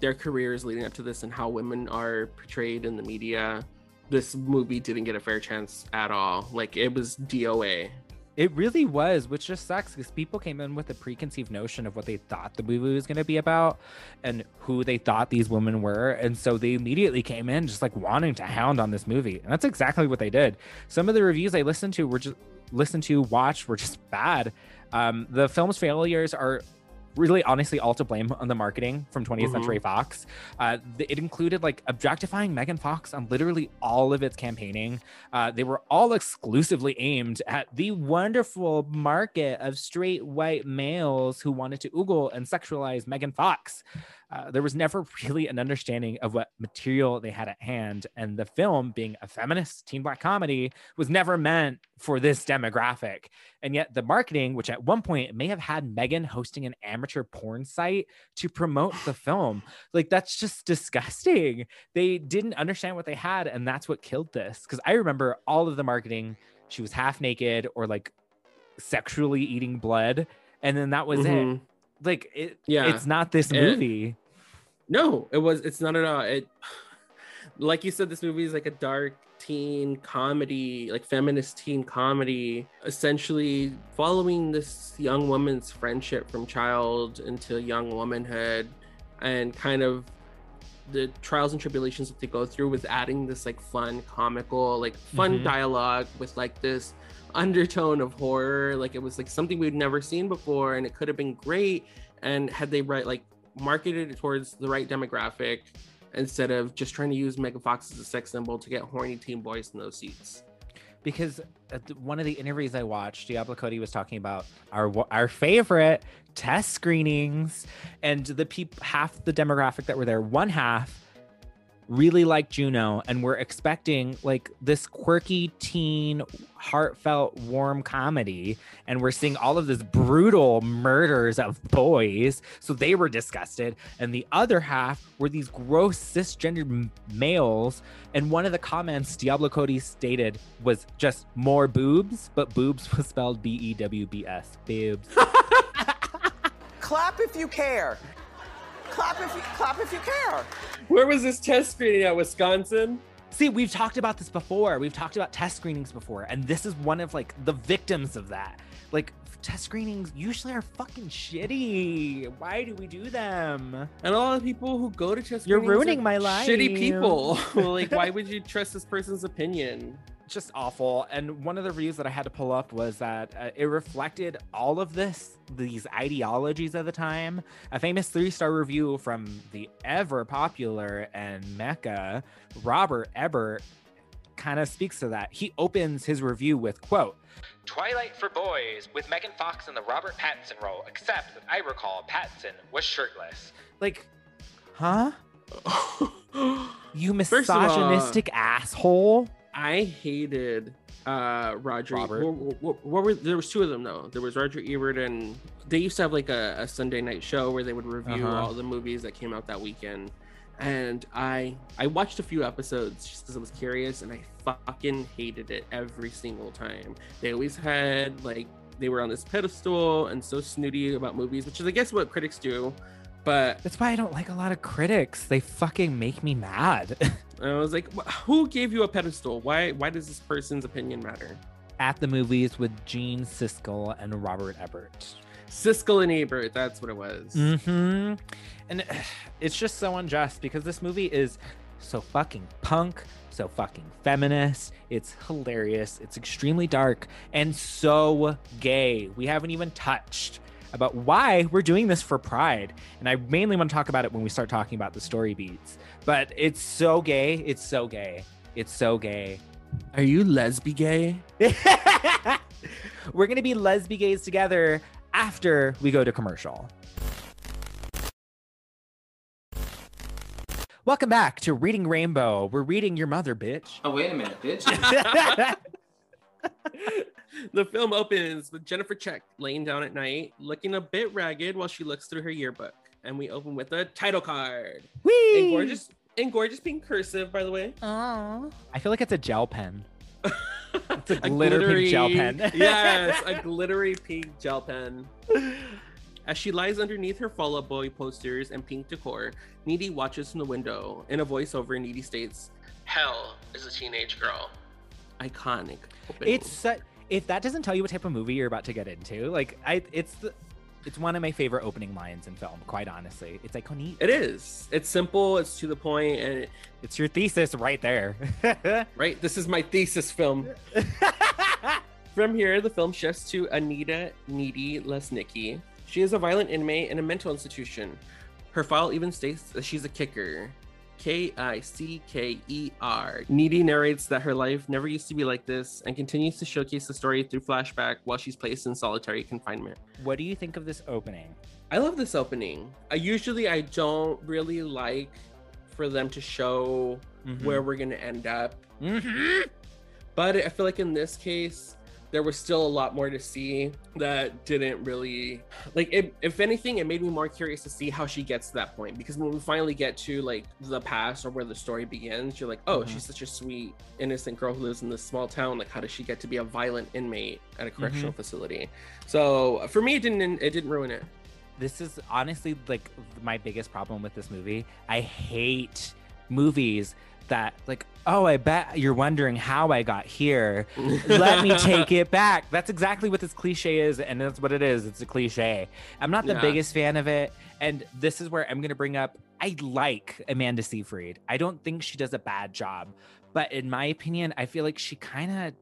their careers leading up to this and how women are portrayed in the media, this movie didn't get a fair chance at all. Like it was DOA. It really was, which just sucks because people came in with a preconceived notion of what they thought the movie was going to be about and who they thought these women were. And so they immediately came in just like wanting to hound on this movie. And that's exactly what they did. Some of the reviews I listened to were just listened to, watched were just bad. Um, the film's failures are really honestly all to blame on the marketing from 20th Mhm. Century Fox. Uh, th- it included like objectifying Megan Fox on literally all of its campaigning. Uh, they were all exclusively aimed at the wonderful market of straight white males who wanted to oogle and sexualize Megan Fox. Uh, there was never really an understanding of what material they had at hand, and the film, being a feminist teen black comedy, was never meant for this demographic. And yet, the marketing, which at one point may have had Megan hosting an amateur porn site to promote the film, like that's just disgusting. They didn't understand what they had, and that's what killed this. Because I remember all of the marketing, she was half naked or like sexually eating blood, and then that was it. Like it, Yeah. it's not this It- movie. No, it was. It's not at all. It, like you said, this movie is like a dark teen comedy, like feminist teen comedy, essentially following this young woman's friendship from child into young womanhood, and kind of the trials and tribulations that they go through with adding this like fun, comical, like fun Mhm. dialogue with like this undertone of horror. Like it was like something we'd never seen before, and it could have been great. And had they right like marketed it towards the right demographic instead of just trying to use Megan Fox as a sex symbol to get horny teen boys in those seats. because one of the interviews I watched, Diablo Cody was talking about our our favorite test screenings, and the people half the demographic that were there, one half really like Juno and we're expecting like this quirky teen heartfelt warm comedy. And we're seeing all of this brutal murders of boys. So they were disgusted. And the other half were these gross cisgendered males. And one of the comments Diablo Cody stated was just more boobs but boobs was spelled B E W B S boobs. Clap if you care. Clap if you clap if you care. Where was this test screening at Wisconsin? See, we've talked about this before. We've talked about test screenings before, and this is one of like the victims of that. Like test screenings usually are fucking shitty. Why do we do them? And a lot of people who go to test screenings. You're screenings are ruining my life. Shitty people. like, why would you trust this person's opinion? Just awful. And one of the reviews that I had to pull up was that uh, it reflected all of this, these ideologies of the time. A famous three star review from the ever popular and Mecca, Robert Ebert, kind of speaks to that. He opens his review with, quote, Twilight for Boys with Megan Fox in the Robert Pattinson role, except that I recall Pattinson was shirtless. Like, huh? you First of all- misogynistic asshole. I hated uh Roger. Robert. What, what- what were there was two of them though. There was Roger Ebert and they used to have like a, a Sunday night show where they would review Uh-huh. all the movies that came out that weekend. And I I watched a few episodes just because I was curious and I fucking hated it every single time. They always had like they were on this pedestal and so snooty about movies, which is I guess what critics do. But That's why I don't like a lot of critics. They fucking make me mad. I was like, who gave you a pedestal? Why why does this person's opinion matter? At the movies with Gene Siskel and Robert Ebert. Siskel and Ebert, that's what it was. Mm-hmm. And it's just so unjust because this movie is so fucking punk, so fucking feminist. It's hilarious. It's extremely dark and so gay. We haven't even touched about why we're doing this for pride. And I mainly want to talk about it when we start talking about the story beats. But it's so gay. It's so gay. It's so gay. Are you lesbi gay? We're going to be lesbi gays together after we go to commercial. Welcome back to Reading Rainbow. We're reading your mother, bitch. Oh, wait a minute, bitch. the film opens with Jennifer Check laying down at night, looking a bit ragged while she looks through her yearbook. And we open with a title card. Whee! In gorgeous, in gorgeous pink cursive, by the way. I feel like it's a gel pen. It's a A glitter pink gel pen. yes, a glittery pink gel pen. As she lies underneath her Fall Out Boy posters and pink decor, Needy watches from the window. In a voiceover, Needy states, Hell is a teenage girl. Iconic. opening. It's su- if that doesn't tell you what type of movie you're about to get into, like I, it's the, it's one of my favorite opening lines in film. Quite honestly, it's iconic. It is. It's simple. It's to the point, and it, It's your thesis right there. right. This is my thesis film. From here, the film shifts to Anita Needy Lesnicki. She is a violent inmate in a mental institution. Her file even states that she's a kicker. K I C K E R. Needy narrates that her life never used to be like this and continues to showcase the story through flashback while she's placed in solitary confinement. what do you think of this opening? I love this opening. I usually I don't really like for them to show Mhm. where we're gonna end up. Mm-hmm. But I feel like in this case, there was still a lot more to see that didn't really like it, if anything it made me more curious to see how she gets to that point. Because when we finally get to like the past or where the story begins you're like oh Mhm. she's such a sweet innocent girl who lives in this small town. Like how does she get to be a violent inmate at a correctional facility? So for me it didn't it didn't ruin it. This is honestly like my biggest problem with this movie. I hate movies that like, oh, I bet you're wondering how I got here. Let me take it back. That's exactly what this cliche is, and that's what it is. It's a cliche. I'm not the Yeah. biggest fan of it, and this is where I'm gonna bring up. I like Amanda Seyfried. I don't think she does a bad job, but in my opinion, I feel like she kind of.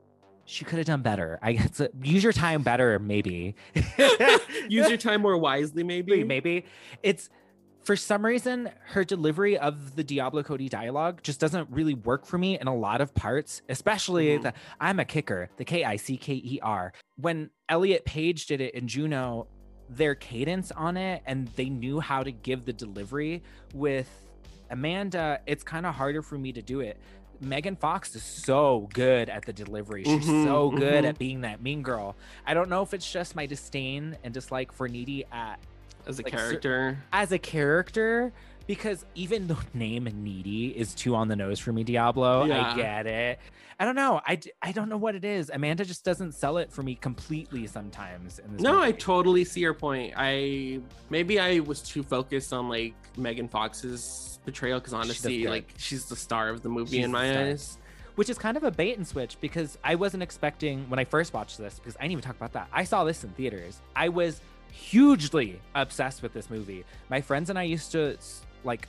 She could have done better. I guess uh, use your time better, maybe. use your time more wisely maybe maybe it's for some reason her delivery of the diablo cody dialogue just doesn't really work for me in a lot of parts especially Mhm. the i'm a kicker the k-i-c-k-e-r when elliot page did it in juno their cadence on it and they knew how to give the delivery with Amanda, it's kind of harder for me to do it. Megan Fox is so good at the delivery. She's Mhm, so good mhm. at being that mean girl. I don't know if it's just my disdain and dislike for Needy at As a like, character. as a character because even the name Needy is too on the nose for me, Diablo. Yeah. I get it. I don't know. I, I don't know what it is. Amanda just doesn't sell it for me completely sometimes. In this No, I totally see your point. I maybe I was too focused on like Megan Fox's portrayal because honestly, good. like she's the star of the movie She's in my eyes. which is kind of a bait and switch because I wasn't expecting when I first watched this because I didn't even talk about that. I saw this in theaters. I was hugely obsessed with this movie. My friends and I used to like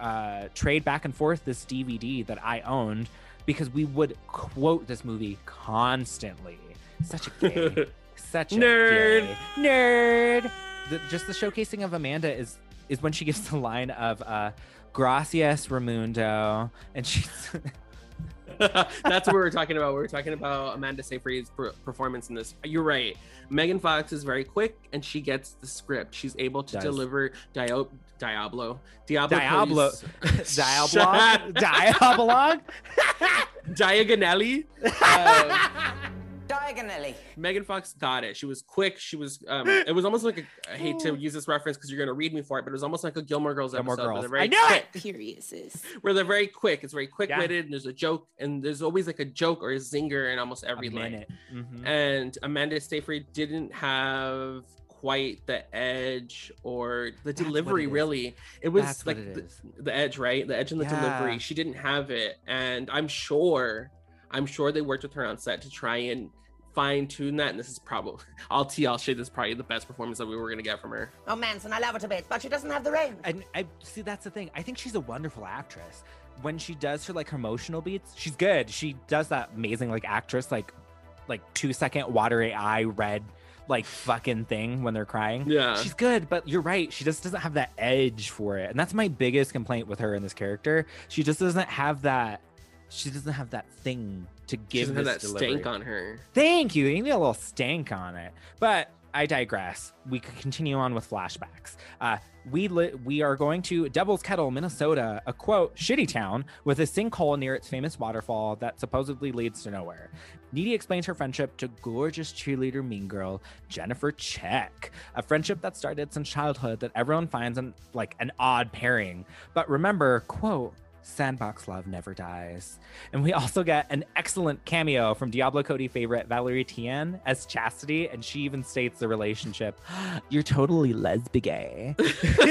uh, trade back and forth this DVD that I owned because we would quote this movie constantly. Such a gay, such a Nerd. gay nerd. The, just the showcasing of Amanda is is when she gives the line of uh, "Gracias, Ramundo," and she's. That's what we were talking about. We were talking about Amanda Seyfried's per- performance in this. You're right. Megan Fox is very quick and she gets the script. She's able to Does. deliver Dio- Diablo. Diablo. Diablo. Diablo. Diablo. Diagonally. Um, Diagonally. Megan Fox got it. She was quick. She was. Um, it was almost like a, I hate to use this reference because you're gonna read me for it, but it was almost like a Gilmore Girls Gilmore episode. where Girls. very I knew it! quick. Curious is. Where they're very quick. It's very quick witted. And there's a joke, and there's always like a joke or a zinger in almost every A line. minute. Mhm. And Amanda Seyfried didn't have quite the edge or the That's delivery. it is. really, it was That's like it the, the edge, right? The edge and the Yeah. delivery. She didn't have it, and I'm sure, I'm sure they worked with her on set to try and fine tune that. And this is probably, I'll tell I'll say this is probably the best performance that we were gonna get from her. Oh, Manson, I love it a bit, but she doesn't have the range. And I see that's the thing. I think she's a wonderful actress. When she does her like her emotional beats, she's good. She does that amazing like actress like like two second watery eye red like fucking thing when they're crying. Yeah. She's good, but you're right. She just doesn't have that edge for it. And that's my biggest complaint with her in this character. She just doesn't have that she doesn't have that thing to She give this that delivery. stank on her. Thank you. You need a little stank on it. But I digress. We could continue on with flashbacks. Uh, we li- we are going to Devil's Kettle, Minnesota, a quote shitty town with a sinkhole near its famous waterfall that supposedly leads to nowhere. Needy explains her friendship to gorgeous cheerleader mean girl Jennifer Check, a friendship that started since childhood that everyone finds an, like an odd pairing. But remember, quote. Sandbox love never dies. And we also get an excellent cameo from Diablo Cody favorite Valerie Tian as Chastity, and she even states the relationship. You're totally lesbian.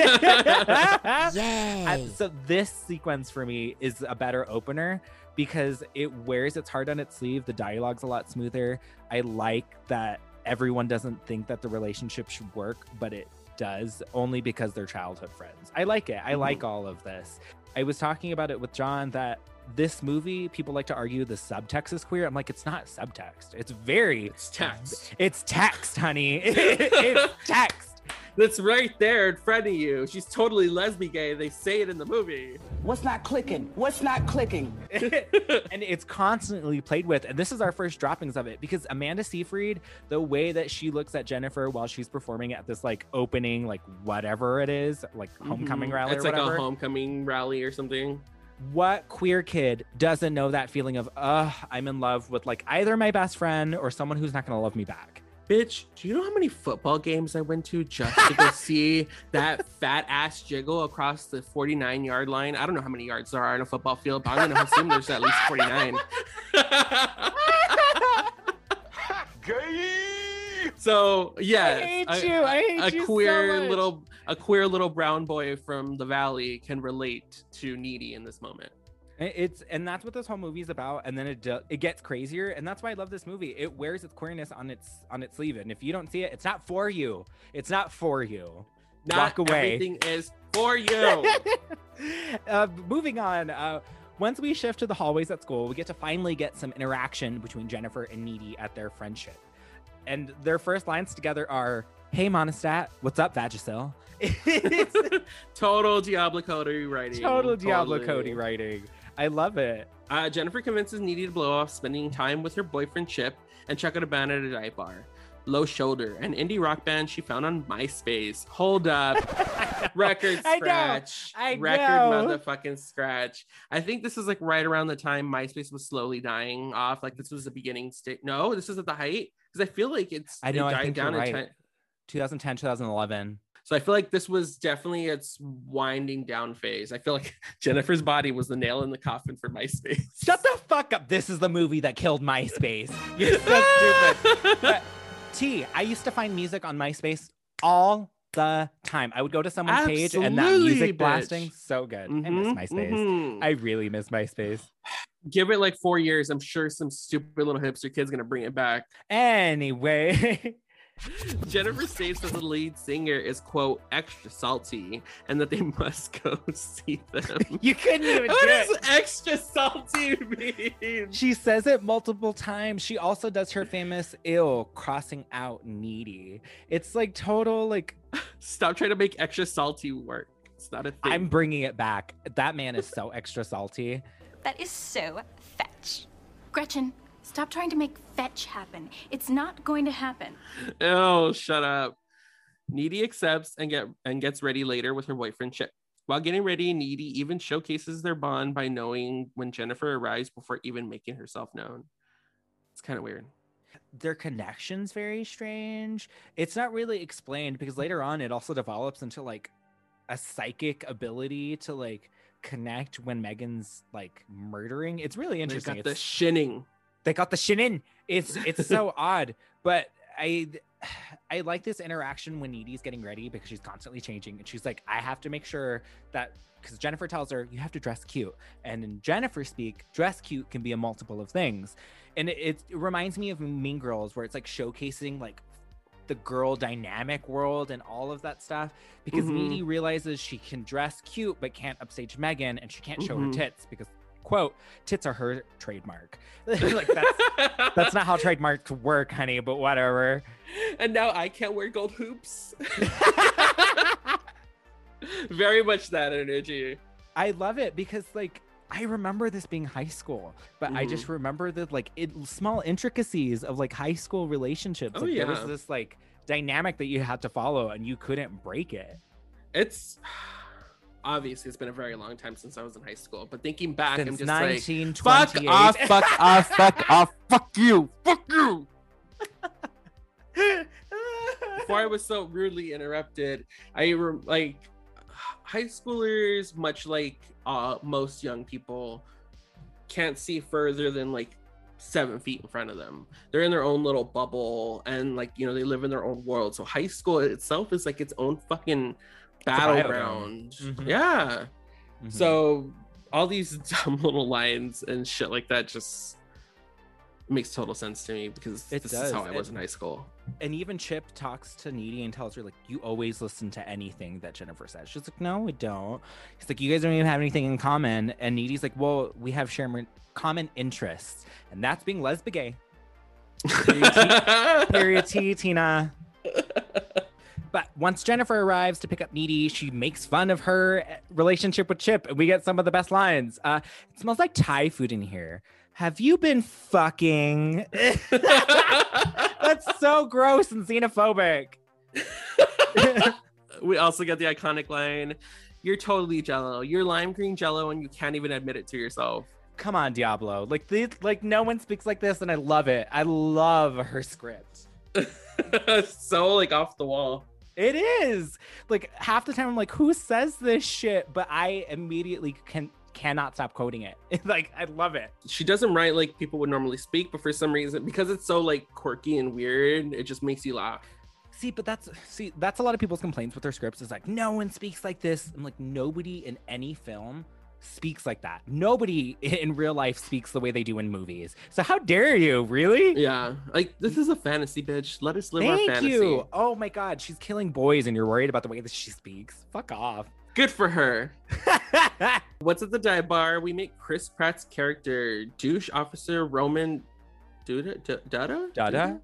Yay. so this sequence for me is a better opener because it wears its heart on its sleeve. The dialogue's a lot smoother. I like that everyone doesn't think that the relationship should work, but it does only because they're childhood friends. I like it. I like mm-hmm. all of this. I was talking about it with John that this movie, people like to argue the subtext is queer. I'm like, it's not subtext. It's very It's text. It's text, honey. it's text. That's right there in front of you. She's totally lesbian gay. They say it in the movie. What's not clicking? What's not clicking? and it's constantly played with. And this is our first droppings of it because Amanda Seyfried, the way that she looks at Jennifer while she's performing at this like opening, like whatever it is, like homecoming Mhm. rally It's or like a homecoming rally or something. what queer kid doesn't know that feeling of, uh, I'm in love with like either my best friend or someone who's not gonna love me back? Bitch, do you know how many football games I went to just to go see that fat ass jiggle across the 49 yard line? I don't know how many yards there are in a football field, but I'm gonna assume there's at least 49. So yeah, I hate a, you. I hate a you so queer much. little a queer little brown boy from the valley can relate to Needy in this moment. It- It's and that's what this whole movie is about. And then it do, it gets crazier, and that's why I love this movie. It wears its queerness on its on its sleeve, and if you don't see it, it's not for you. It's not for you. Not Walk away. everything is for you. uh, moving on. Uh, once we shift to the hallways at school, we get to finally get some interaction between Jennifer and Needy at their friendship. And their first lines together are, "Hey, Monistat, what's up, Vagisil?" It's Total Diablo Cody writing. total Diablo Totally. Cody writing. I love it. Uh, Jennifer convinces Needy to blow off spending time with her boyfriend Chip and check out a band at a dive bar. Low Shoulder, an indie rock band she found on MySpace. Hold up. record scratch. I know. I record know. motherfucking scratch. I think this is like right around the time MySpace was slowly dying off. Like this was the beginning state. No, this is at the height because I feel like it's I know. it I think down right. time. 2010, 2011. So I feel like this was definitely its winding down phase. I feel like Jennifer's body was the nail in the coffin for MySpace. Shut the fuck up. This is the movie that killed MySpace. You're so stupid. But, T, I used to find music on MySpace all the time. I would go to someone's page and that music bitch. blasting. So good. I miss Mhm, MySpace. mhm. I really miss MySpace. Give it like four years. I'm sure some stupid little hipster kid's gonna bring it back. Anyway. Jennifer states that the lead singer is quote extra salty and that they must go see them. you couldn't even What do does extra salty mean? She says it multiple times. She also does her famous ill crossing out needy. It's like total like Stop trying to make extra salty work. It's not a thing. I'm bringing it back. That man is so extra salty. That is so fetch. Gretchen, stop trying to make fetch happen. It's not going to happen. Oh, shut up. Needy accepts and get and gets ready later with her boyfriend Chip. While getting ready, Needy even showcases their bond by knowing when Jennifer arrives before even making herself known. It's kind of weird. Their connection's very strange. It's not really explained because later on it also develops into like a psychic ability to like connect when Megan's like murdering. It's really They interesting. got the shinning. They got the shinin. It's it's so odd, but I I like this interaction when Needy's getting ready because she's constantly changing, and she's like, I have to make sure that because Jennifer tells her you have to dress cute, and in Jennifer speak, dress cute can be a multiple of things, and it, it, it reminds me of Mean Girls where it's like showcasing like the girl dynamic world and all of that stuff because. Needy realizes she can dress cute but can't upstage Megan and she can't show her Mhm. tits because quote tits are her trademark like that's that's not how trademarks work honey but whatever And now I can't wear gold hoops. Very much that energy. I love it because like I remember this being high school, but I just mm-hmm. remember the like it, small intricacies of like high school relationships. Oh, like, There was this like dynamic that you had to follow and you couldn't break it. It's obviously it's been a very long time since I was in high school, but thinking back, I'm Since just like, fuck off, fuck off, fuck off, fuck you, fuck you. Before I was so rudely interrupted, I re- like high schoolers, much like uh, most young people, can't see further than like seven feet in front of them. They're in their own little bubble, and like you know, they live in their own world. So high school itself is like its own fucking. Battleground. Mhm. Yeah. Mhm. So all these dumb little lines and shit like that just makes total sense to me because It this does. is how I was It- in high school. and even Chip talks to Needy and tells her like, "You always listen to anything that Jennifer says." She's like, "No, we don't." He's like, "You guys don't even have anything in common." And Needy's like, "Well, we have shared common interests, and that's being lesbian gay." Period period T, Tina. But once Jennifer arrives to pick up Needy, she makes fun of her eh, relationship with Chip, and we get some of the best lines. Uh, it smells like Thai food in here. Have you been fucking? That's so gross and xenophobic. we also get the iconic line you're totally jello you're lime green jello and you can't even admit it to yourself Come on, Diablo. Like this, like no one speaks like this, and I love it. I love her script. so like off the wall It is like half the time I'm like, who says this shit? But I immediately can cannot stop quoting it. like I love it. she doesn't write like people would normally speak but for some reason because it's so like quirky and weird it just makes you laugh See, but that's see, that's a lot of people's complaints with their scripts. Is like no one speaks like this. I'm like nobody in any film speaks like that. Nobody in real life speaks the way they do in movies. So how dare you? Really? yeah like this is a fantasy bitch let us live our fantasy. Thank you. Oh my god, she's killing boys, and you're worried about the way that she speaks. Fuck off. good for her what's at the dive bar we meet chris pratt's character douche officer roman duda dada Dada?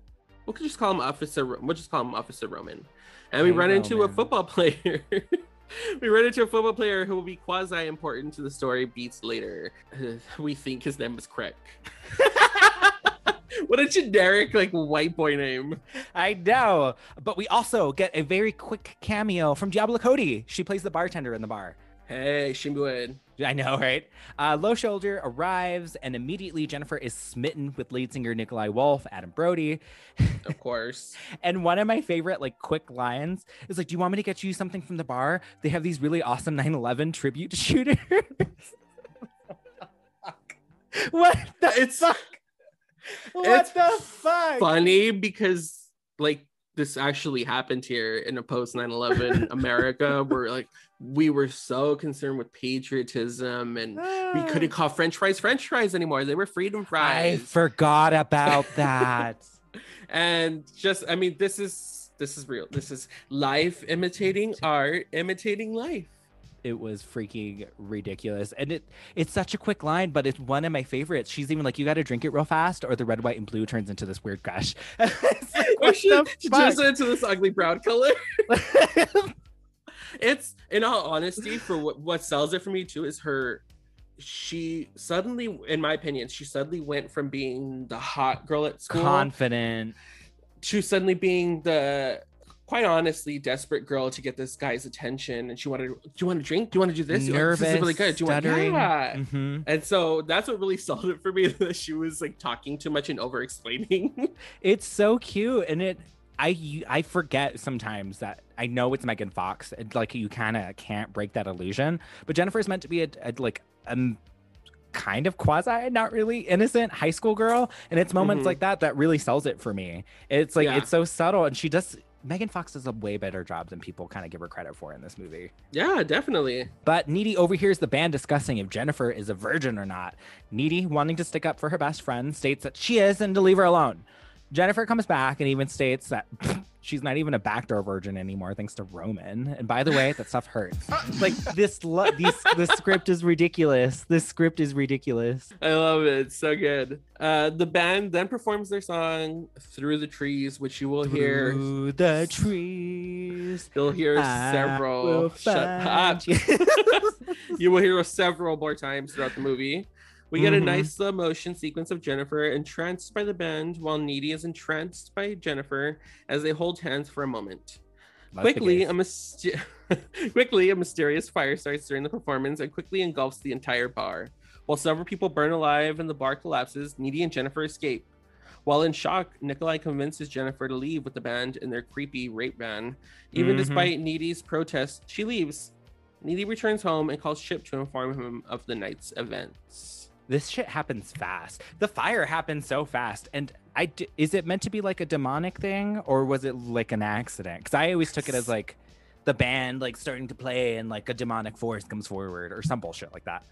we'll just call him officer we'll just call him officer roman and we Hey, run into a football player we run into a football player who will be quasi important to the story beats later we think his name is craig what a generic like white boy name. I know. But we also get a very quick cameo from Diablo Cody. She plays the bartender in the bar. Hey, Shimbued. I know, right? Uh, Low Shoulder arrives, and immediately Jennifer is smitten with lead singer Nikolai Wolf, Adam Brody. Of course. and one of my favorite, like, quick lines is like, Do you want me to get you something from the bar? They have these really awesome 9 11 tribute shooters. what the It's fuck? What It's the fuck? funny because like this actually happened here in a post 9-11 America where like we were so concerned with patriotism and we couldn't ah. call French fries French fries anymore. They were freedom fries. I forgot about that. and just I mean this is this is real. This is life imitating art, imitating life. it was freaking ridiculous and it it's such a quick line but it's one of my favorites she's even like you got to drink it real fast or the red white and blue turns into this weird gush like, she, she turns into this ugly brown color. it's in all honesty for what, what sells it for me too is her she suddenly in my opinion she suddenly went from being the hot girl at school confident. to suddenly being the quite honestly desperate girl to get this guy's attention and she wanted do you want to drink? Do you want to do this? Nervous this is really good. Do you want yeah. Mhm. and so that's what really sold it for me that she was like talking too much and over explaining it's so cute and it I I forget sometimes that I know it's Megan Fox. and, like you kind of can't break that illusion. But Jennifer is meant to be a, a like a kind of quasi, not really innocent high school girl, and it's moments Mhm. like that that really sells it for me. It's like Yeah. it's so subtle, and she does. Megan Fox does a way better job than people kind of give her credit for in this movie. yeah definitely But Needy overhears the band discussing if Jennifer is a virgin or not. Needy, wanting to stick up for her best friend, states that she is and to leave her alone. Jennifer comes back and even states that she's not even a backdoor virgin anymore, thanks to Roman. And by the way, that stuff hurts. like this, lo- these, this script is ridiculous. This script is ridiculous. I love it. It's so good. Uh, the band then performs their song "Through the Trees," which you will hear. Through the trees. You'll hear I several. will Shut up. you. you will hear several more times throughout the movie. We get Mhm. a nice slow motion sequence of Jennifer entranced by the band, while Needy is entranced by Jennifer as they hold hands for a moment. That's quickly, a myst- quickly, a mysterious fire starts during the performance and quickly engulfs the entire bar. While several people burn alive and the bar collapses, Needy and Jennifer escape. While in shock, Nikolai convinces Jennifer to leave with the band in their creepy rape van. Even Mhm. despite Needy's protest, she leaves. Needy returns home and calls Chip to inform him of the night's events. This shit happens fast. The fire happens so fast, and I d- is it meant to be like a demonic thing, or was it like an accident? Because I always took it as like the band like starting to play and like a demonic force comes forward or some bullshit like that.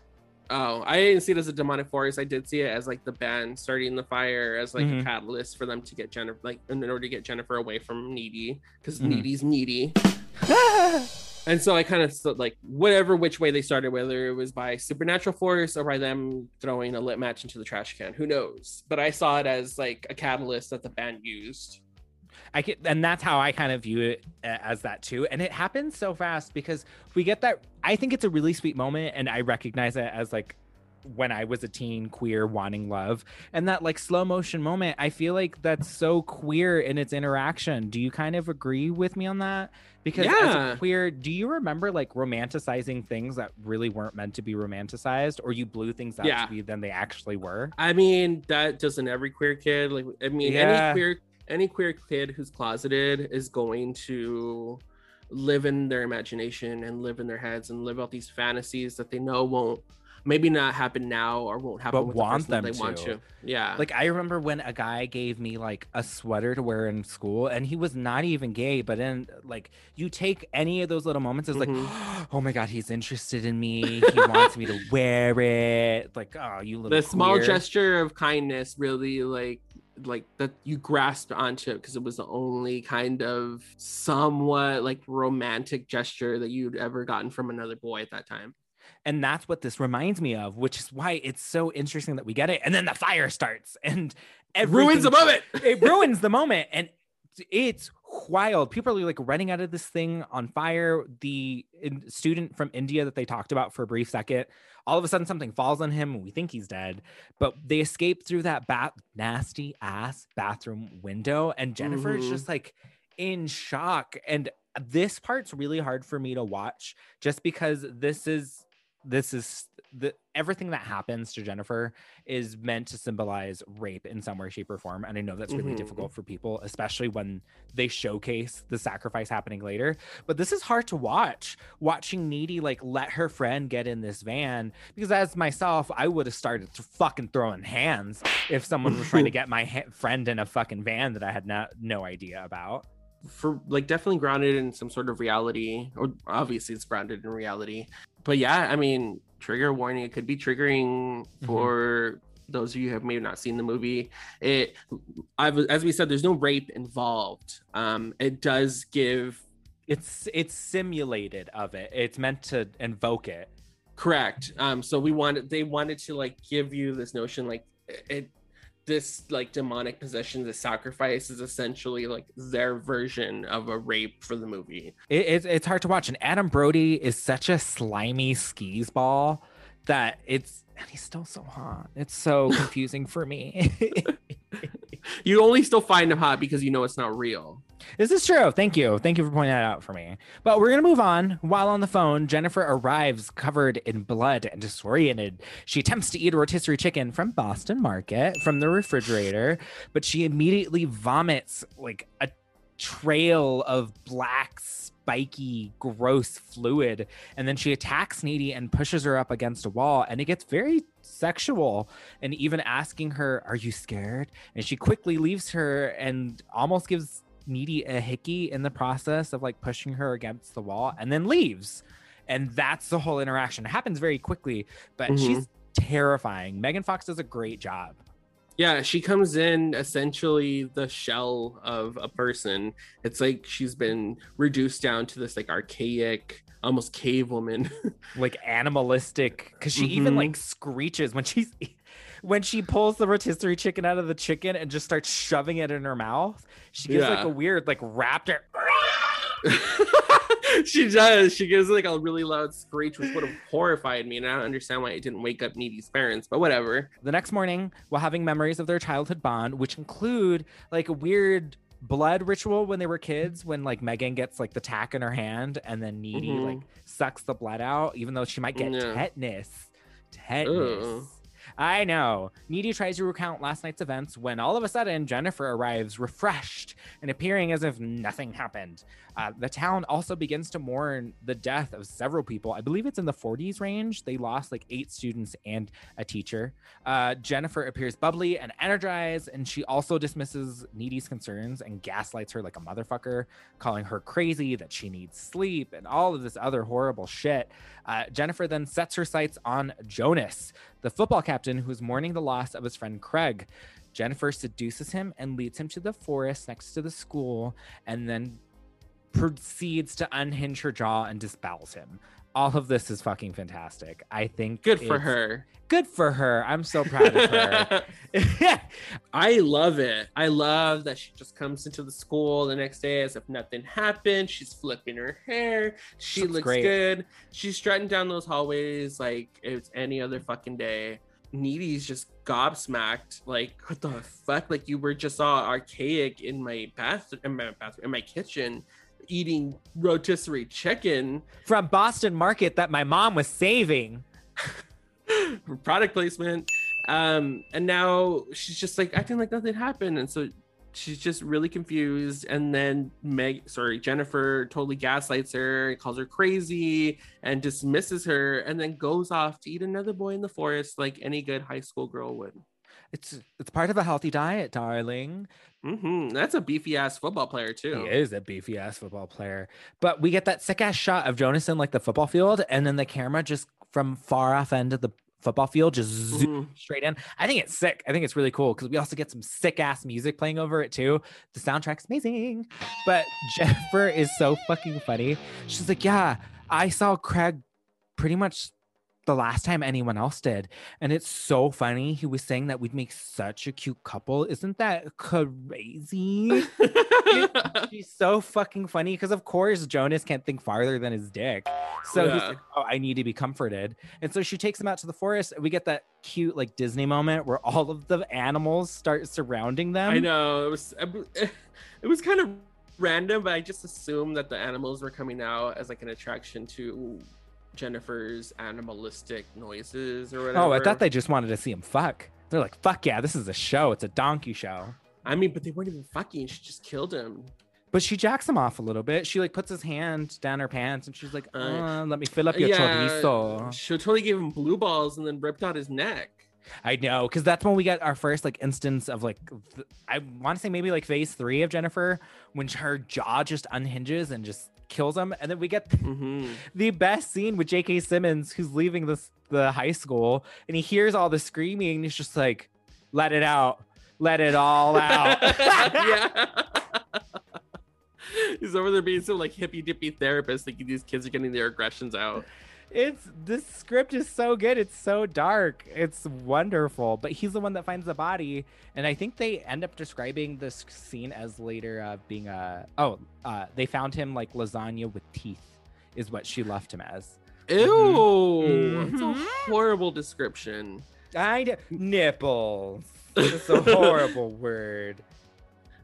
Oh, I didn't see it as a demonic force. I did see it as like the band starting the fire as like Mhm. a catalyst for them to get Jennifer, like in order to get Jennifer away from Needy, because Mhm. Needy's needy. and so I kind of like whatever which way they started, whether it was by supernatural force or by them throwing a lit match into the trash can, who knows? But I saw it as like a catalyst that the band used. I can, and that's how I kind of view it as that too. And it happens so fast because we get that. I think it's a really sweet moment, and I recognize it as like when I was a teen, queer, wanting love, and that like slow motion moment. I feel like that's so queer in its interaction. Do you kind of agree with me on that? Because as a queer, do you remember like romanticizing things that really weren't meant to be romanticized, or you blew things out Yeah. to be than they actually were? I mean, that doesn't every queer kid. Like, I mean, Yeah. any queer any queer kid who's closeted is going to live in their imagination and live in their heads and live out these fantasies that they know won't maybe not happen now or won't happen But with want the them they want to. to. Yeah. Like I remember when a guy gave me like a sweater to wear in school and he was not even gay, but then like you take any of those little moments as like, Mm-hmm. oh my god, he's interested in me. He wants me to wear it. Like, oh, you little the small gesture of kindness really like like that you grasped onto because it was the only kind of somewhat like romantic gesture that you'd ever gotten from another boy at that time. And that's what this reminds me of, which is why it's so interesting that we get it. And then the fire starts and it ruins the moment. it ruins the moment. And it's wild. People are like running out of this thing on fire. The student from India that they talked about for a brief second, all of a sudden something falls on him and we think he's dead. But they escape through that bat nasty ass bathroom window, and Jennifer is Mhm. just like in shock. And this part's really hard for me to watch just because this is this is the everything that happens to Jennifer is meant to symbolize rape in some way, shape, or form. And I know that's really Mhm. difficult for people, especially when they showcase the sacrifice happening later. But this is hard to watch. Watching Needy like let her friend get in this van because as myself, I would have started to fucking throwing hands if someone was trying to get my ha- friend in a fucking van that I had no no idea about. for like definitely grounded in some sort of reality or obviously it's grounded in reality but yeah i mean trigger warning it could be triggering for those of you who have maybe not seen the movie it i've as we said there's no rape involved um it does give It's it's simulated of it. It's meant to invoke it. correct um so we wanted they wanted to like give you this notion like it this like demonic possession the sacrifice is essentially like their version of a rape for the movie It, it's it's hard to watch. And Adam Brody is such a slimy skis ball that it's and he's still so hot. It's so confusing for me. you only still find him hot because you know it's not real This is true. Thank you. Thank you for pointing that out for me. But we're going to move on. While on the phone, Jennifer arrives covered in blood and disoriented. She attempts to eat a rotisserie chicken from Boston Market from the refrigerator, but she immediately vomits like a trail of black, spiky, gross fluid. And then she attacks Needy and pushes her up against a wall. And it gets very sexual and even asking her, Are you scared? And she quickly leaves her and almost gives Needy a hickey in the process of like pushing her against the wall and then leaves. And that's the whole interaction. It happens very quickly, but Mhm. she's terrifying. Megan Fox does a great job. Yeah, she comes in essentially the shell of a person. It's like she's been reduced down to this like archaic, almost cave woman. like animalistic because she even Mhm. like screeches when she's when she pulls the rotisserie chicken out of the chicken and just starts shoving it in her mouth she gives like a weird like raptor she does. She gives like a really loud screech, which would have horrified me. And I don't understand why it didn't wake up Needy's parents, but whatever. the next morning while having memories of their childhood bond which include like a weird blood ritual when they were kids when like megan gets like the tack in her hand and then needy Mhm. like sucks the blood out even though she might get Yeah. tetanus tetanus Ugh. I know. Needy tries to recount last night's events when all of a sudden Jennifer arrives refreshed and appearing as if nothing happened. Uh, the town also begins to mourn the death of several people. I believe it's in the 40s range. They lost like eight students and a teacher. Uh, Jennifer appears bubbly and energized, and she also dismisses Needy's concerns and gaslights her like a motherfucker, calling her crazy, that she needs sleep, and all of this other horrible shit. Uh, Jennifer then sets her sights on Jonas, the football captain who's mourning the loss of his friend Craig. Jennifer seduces him and leads him to the forest next to the school, and then proceeds to unhinge her jaw and disbowels him. All of this is fucking fantastic. I think Good for her. Good for her. I'm so proud of her. I love it. I love that she just comes into the school the next day as if nothing happened. She's flipping her hair. She Looks looks great. good. She's strutting down those hallways like it's any other fucking day. Needy's just gobsmacked. Like, what the fuck? Like, you were just all archaic in my bathroom, in my bathroom, in my kitchen, eating rotisserie chicken. From Boston Market that my mom was saving. product placement. Um, and now she's just like acting like nothing happened, and so she's just really confused. And then Meg, sorry, Jennifer totally gaslights her, calls her crazy, and dismisses her, and then goes off to eat another boy in the forest like any good high school girl would. It's it's part of a healthy diet, darling. hmm That's a beefy ass football player too. He is a beefy ass football player. But we get that sick ass shot of Jonas in like the football field, and then the camera just from far off end of the football field just zoom straight in. I think it's sick. I think it's really cool because we also get some sick ass music playing over it too. The soundtrack's amazing. But Jennifer is so fucking funny. She's like, Yeah, I saw Craig pretty much the last time anyone else did. And it's so funny. He was saying that we'd make such a cute couple. Isn't that crazy? She's so fucking funny because, of course, Jonas can't think farther than his dick. So he's like, oh, I need to be comforted. And so she takes him out to the forest. and We get that cute, like, Disney moment where all of the animals start surrounding them. I know it was eh, it was kind of random, but I just assumed that the animals were coming out as like an attraction to Jennifer's animalistic noises or whatever. Oh, I thought they just wanted to see him fuck. They're like, fuck yeah, this is a show. It's a donkey show. I mean, but they weren't even fucking. She just killed him. But she jacks him off a little bit. She like puts his hand down her pants and she's like, Uh, uh, let me fill up your chorizo. She totally gave him blue balls and then ripped out his neck. I know, because that's when we get our first like instance of like th- I want to say maybe like phase three of Jennifer when her jaw just unhinges and just kills him, and then we get Mm-hmm. the best scene with J.K. Simmons who's leaving this the high school and he hears all the screaming and he's just like, "Let it out, let it all out." yeah. He's over there being some like hippy dippy therapist, thinking these kids are getting their aggressions out. It's this script is so good. It's so dark. It's wonderful. But he's the one that finds the body, and I think they end up describing this scene as later uh, being a oh, uh, they found him like lasagna with teeth, is what she left him as. Ew, it's a Mhm. horrible description. I d- nipples. It's a horrible word.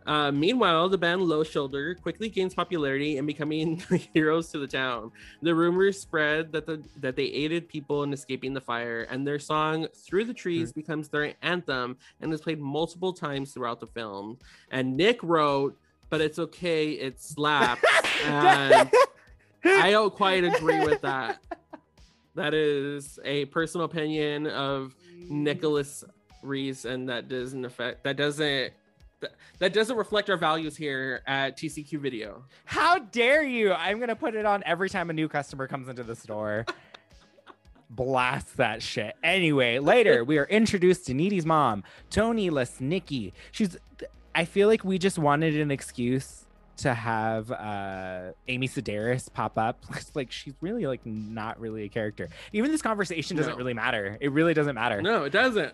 Uh, meanwhile, the band Low Shoulder quickly gains popularity and becoming heroes to the town. The rumors spread that the that they aided people in escaping the fire, and their song "Through the Trees" becomes their anthem and is played multiple times throughout the film. And Nick wrote, "But it's okay, it slaps." and I don't quite agree with that. That is a personal opinion of Nicholas Reese, and that doesn't affect that doesn't that, that doesn't reflect our values here at TCQ Video. How dare you? I'm gonna put it on every time a new customer comes into the store. Blast that shit. Anyway, later we are introduced to Needy's mom, Toni Lesnicki. She's I feel like we just wanted an excuse to have uh Amy Sedaris pop up. like she's really like not really a character. Even this conversation doesn't No. really matter. It really doesn't matter. No, it doesn't.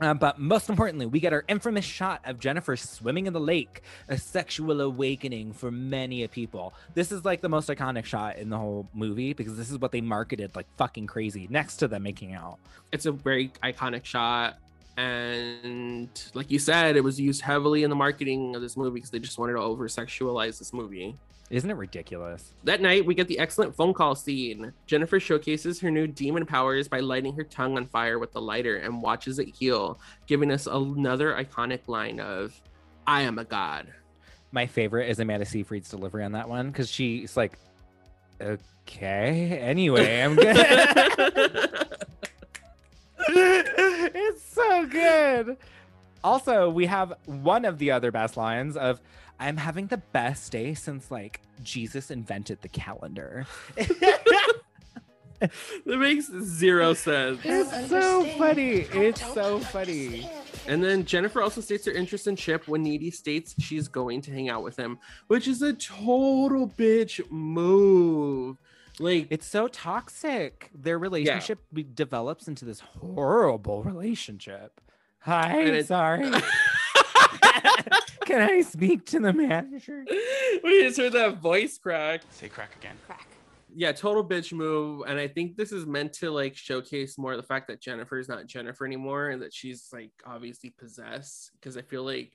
Uh, but most importantly, we get our infamous shot of Jennifer swimming in the lake, a sexual awakening for many people. This is like the most iconic shot in the whole movie because this is what they marketed like fucking crazy next to them making out. It's a very iconic shot. And like you said, it was used heavily in the marketing of this movie because they just wanted to over sexualize this movie. Isn't it ridiculous? That night, we get the excellent phone call scene. Jennifer showcases her new demon powers by lighting her tongue on fire with the lighter and watches it heal, giving us another iconic line of, I am a god. My favorite is Amanda Seyfried's delivery on that one because she's like, okay, anyway, I'm good. it's so good. Also, we have one of the other best lines of I'm having the best day since like Jesus invented the calendar. That makes zero sense. It's so funny. It's so funny. And then Jennifer also states her interest in Chip when Needy states she's going to hang out with him, which is a total bitch move. Like It's so toxic. Their relationship be- develops into this horrible relationship. Hi, And it- sorry. Can I speak to the manager? we just heard that voice crack. Say crack again. Crack. Yeah, total bitch move. And I think this is meant to like showcase more the fact that Jennifer is not Jennifer anymore and that she's like obviously possessed. Because I feel like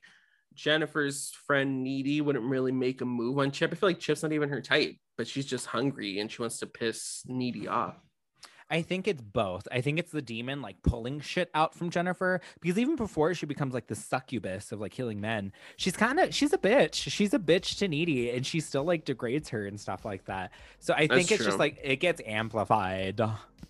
Jennifer's friend Needy wouldn't really make a move on Chip. I feel like Chip's not even her type, but she's just hungry and she wants to piss Needy off. I think it's both. I think it's the demon like pulling shit out from Jennifer because even before she becomes like the succubus of like killing men, she's kind of she's a bitch. She's a bitch to needy and she still like degrades her and stuff like that. So I think That's it's just like it gets amplified.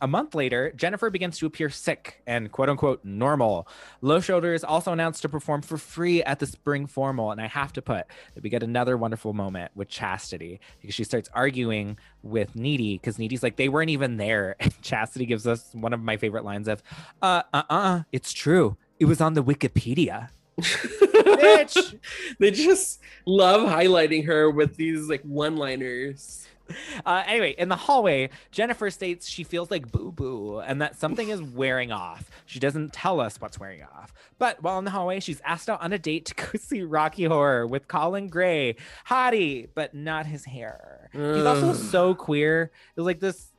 A month later, Jennifer begins to appear sick and quote unquote normal. Low Shoulder is also announced to perform for free at the spring formal. And I have to put that we get another wonderful moment with Chastity because she starts arguing with Needy because Needy's like, they weren't even there. And Chastity gives us one of my favorite lines of, uh, uh, uh, it's true. It was on the Wikipedia. Bitch. they just love highlighting her with these like one liners. Uh, anyway, in the hallway, Jennifer states she feels like boo boo and that something is wearing off. She doesn't tell us what's wearing off. But while in the hallway, she's asked out on a date to go see Rocky Horror with Colin Gray. Hottie, but not his hair. He's also so queer. It's like this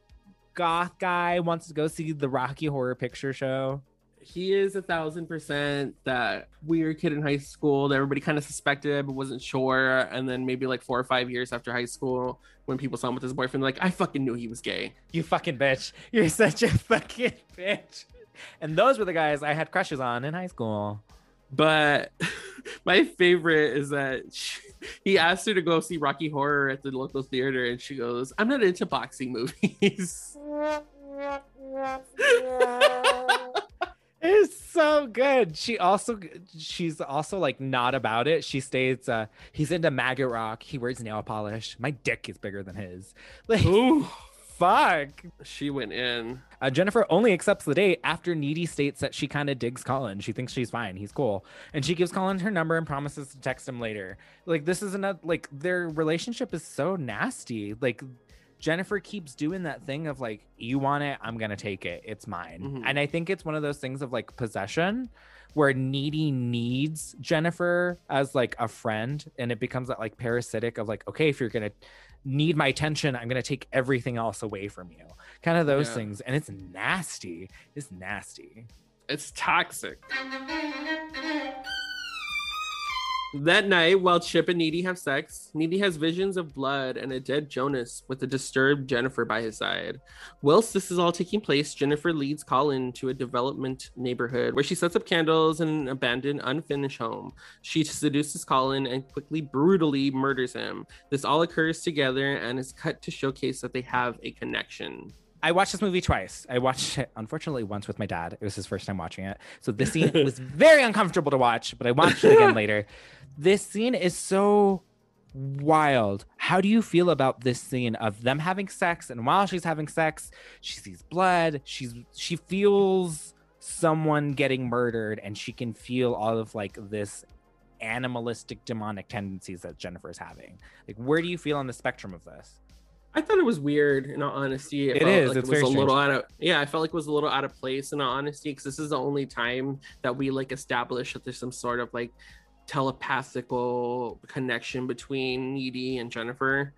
goth guy wants to go see the Rocky Horror Picture Show. He is a thousand percent that weird kid in high school that everybody kind of suspected but wasn't sure. And then maybe like four or five years after high school, when people saw him with his boyfriend, like, I fucking knew he was gay. You fucking bitch. You're such a fucking bitch. And those were the guys I had crushes on in high school. But my favorite is that she, he asked her to go see Rocky Horror at the local theater, and she goes, I'm not into boxing movies. It's so good. She also she's also like not about it. She states uh he's into maggot rock. He wears nail polish. My dick is bigger than his. Like Ooh. fuck. She went in. Uh, Jennifer only accepts the date after Needy states that she kind of digs Colin. She thinks she's fine. He's cool. And she gives Colin her number and promises to text him later. Like, this is another, like, their relationship is so nasty. Like, Jennifer keeps doing that thing of, like, you want it, I'm to take it. It's mine. Mhm. And I think it's one of those things of, like, possession where Needy needs Jennifer as, like, a friend. And it becomes that, like, parasitic of, like, okay, if you're going to need my attention, I'm going to take everything else away from you. Kind of those Yeah. things. And it's nasty. It's nasty. It's toxic. That night, while Chip and Needy have sex, Needy has visions of blood and a dead Jonas with a disturbed Jennifer by his side. Whilst this is all taking place, Jennifer leads Colin to a development neighborhood where she sets up candles in an abandoned, unfinished home. She seduces Colin and quickly, brutally murders him. This all occurs together and is cut to showcase that they have a connection. I watched this movie twice. I watched it, unfortunately, once with my dad. It was his first time watching it. So this scene was very uncomfortable to watch, but I watched it again later. This scene is so wild. How do you feel about this scene of them having sex and while she's having sex, she sees blood, she's she feels someone getting murdered and she can feel all of like this animalistic demonic tendencies that Jennifer's having. Like where do you feel on the spectrum of this? I thought it was weird. In all honesty, It felt is, Like it's it was very a little out of yeah. I felt like it was a little out of place. In all honesty, because this is the only time that we like establish that there's some sort of like telepathical connection between Needy and Jennifer.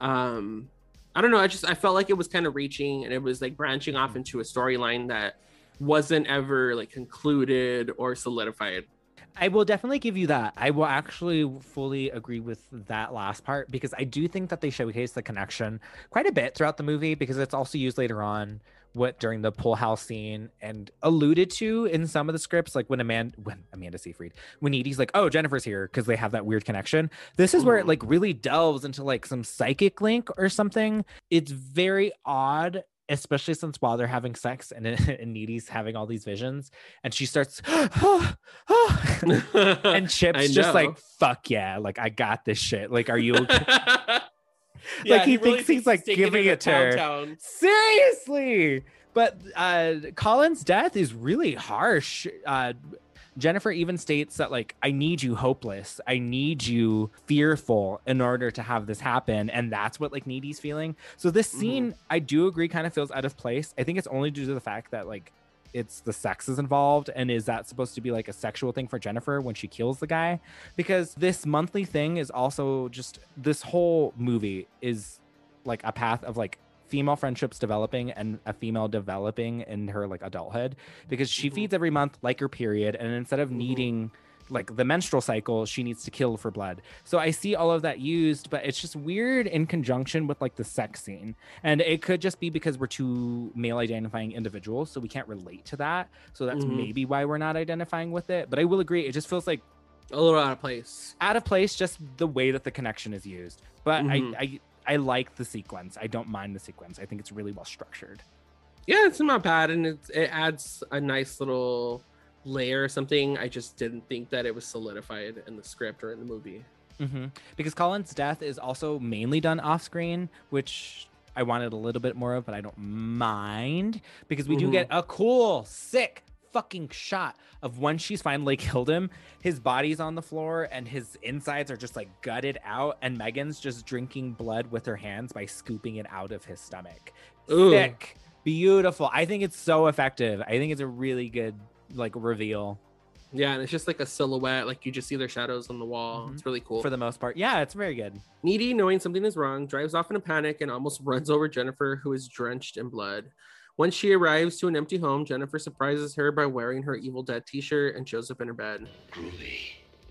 Um, I don't know. I just I felt like it was kind of reaching, and it was like branching off into a storyline that wasn't ever like concluded or solidified. I will definitely give you that. I will actually fully agree with that last part because I do think that they showcase the connection quite a bit throughout the movie because it's also used later on what during the pool house scene and alluded to in some of the scripts like when Amanda when Amanda Seyfried when Needy's like oh Jennifer's here because they have that weird connection. This is where it mm. like really delves into like some psychic link or something. It's very odd especially since while they're having sex and, and Needy's having all these visions and she starts and Chip's just like fuck yeah like I got this shit like are you okay? Yeah, like he, really thinks he's like giving to it to her Town. seriously but uh colin's death is really harsh uh jennifer even states that like i need you hopeless. I need you fearful in order to have this happen. And that's what like needy's feeling. So this mm-hmm. scene i do agree kind of feels out of place. I think it's only due to the fact that like it's the sex is involved and is that supposed to be like a sexual thing for jennifer when she kills the guy? Because this monthly thing is also just this whole movie is like a path of like female friendships developing and a female developing in her like adulthood because she feeds every month like her period and instead of needing like the menstrual cycle she needs to kill for blood. So i see all of that used but it's just weird in conjunction with like the sex scene. And it could just be because we're two male identifying individuals so we can't relate to that. So that's Mhm. maybe why we're not identifying with it but i will agree it just feels like a little out of place. out of place just the way that the connection is used. But Mhm. I, I i like the sequence i don't mind the sequence i think it's really well structured yeah, it's not bad, and it's, it adds a nice little layer or something. I just didn't think that it was solidified in the script or in the movie. hmm Because Colin's death is also mainly done off screen, which I wanted a little bit more of, but I don't mind because we do Mhm. get a cool, sick fucking shot of when she's finally killed him. His body's on the floor and his insides are just like gutted out, and Megan's just drinking blood with her hands by scooping it out of his stomach. Ooh. Sick, beautiful. I think it's so effective. I think it's a really good like reveal Yeah, and it's just like a silhouette, like you just see their shadows on the wall. Mm-hmm. It's really cool. for the most part. Yeah, it's very good. Needy, knowing something is wrong, drives off in a panic and almost runs over Jennifer, who is drenched in blood. Once she arrives to an empty home, Jennifer surprises her by wearing her Evil Dead t shirt and shows up in her bed.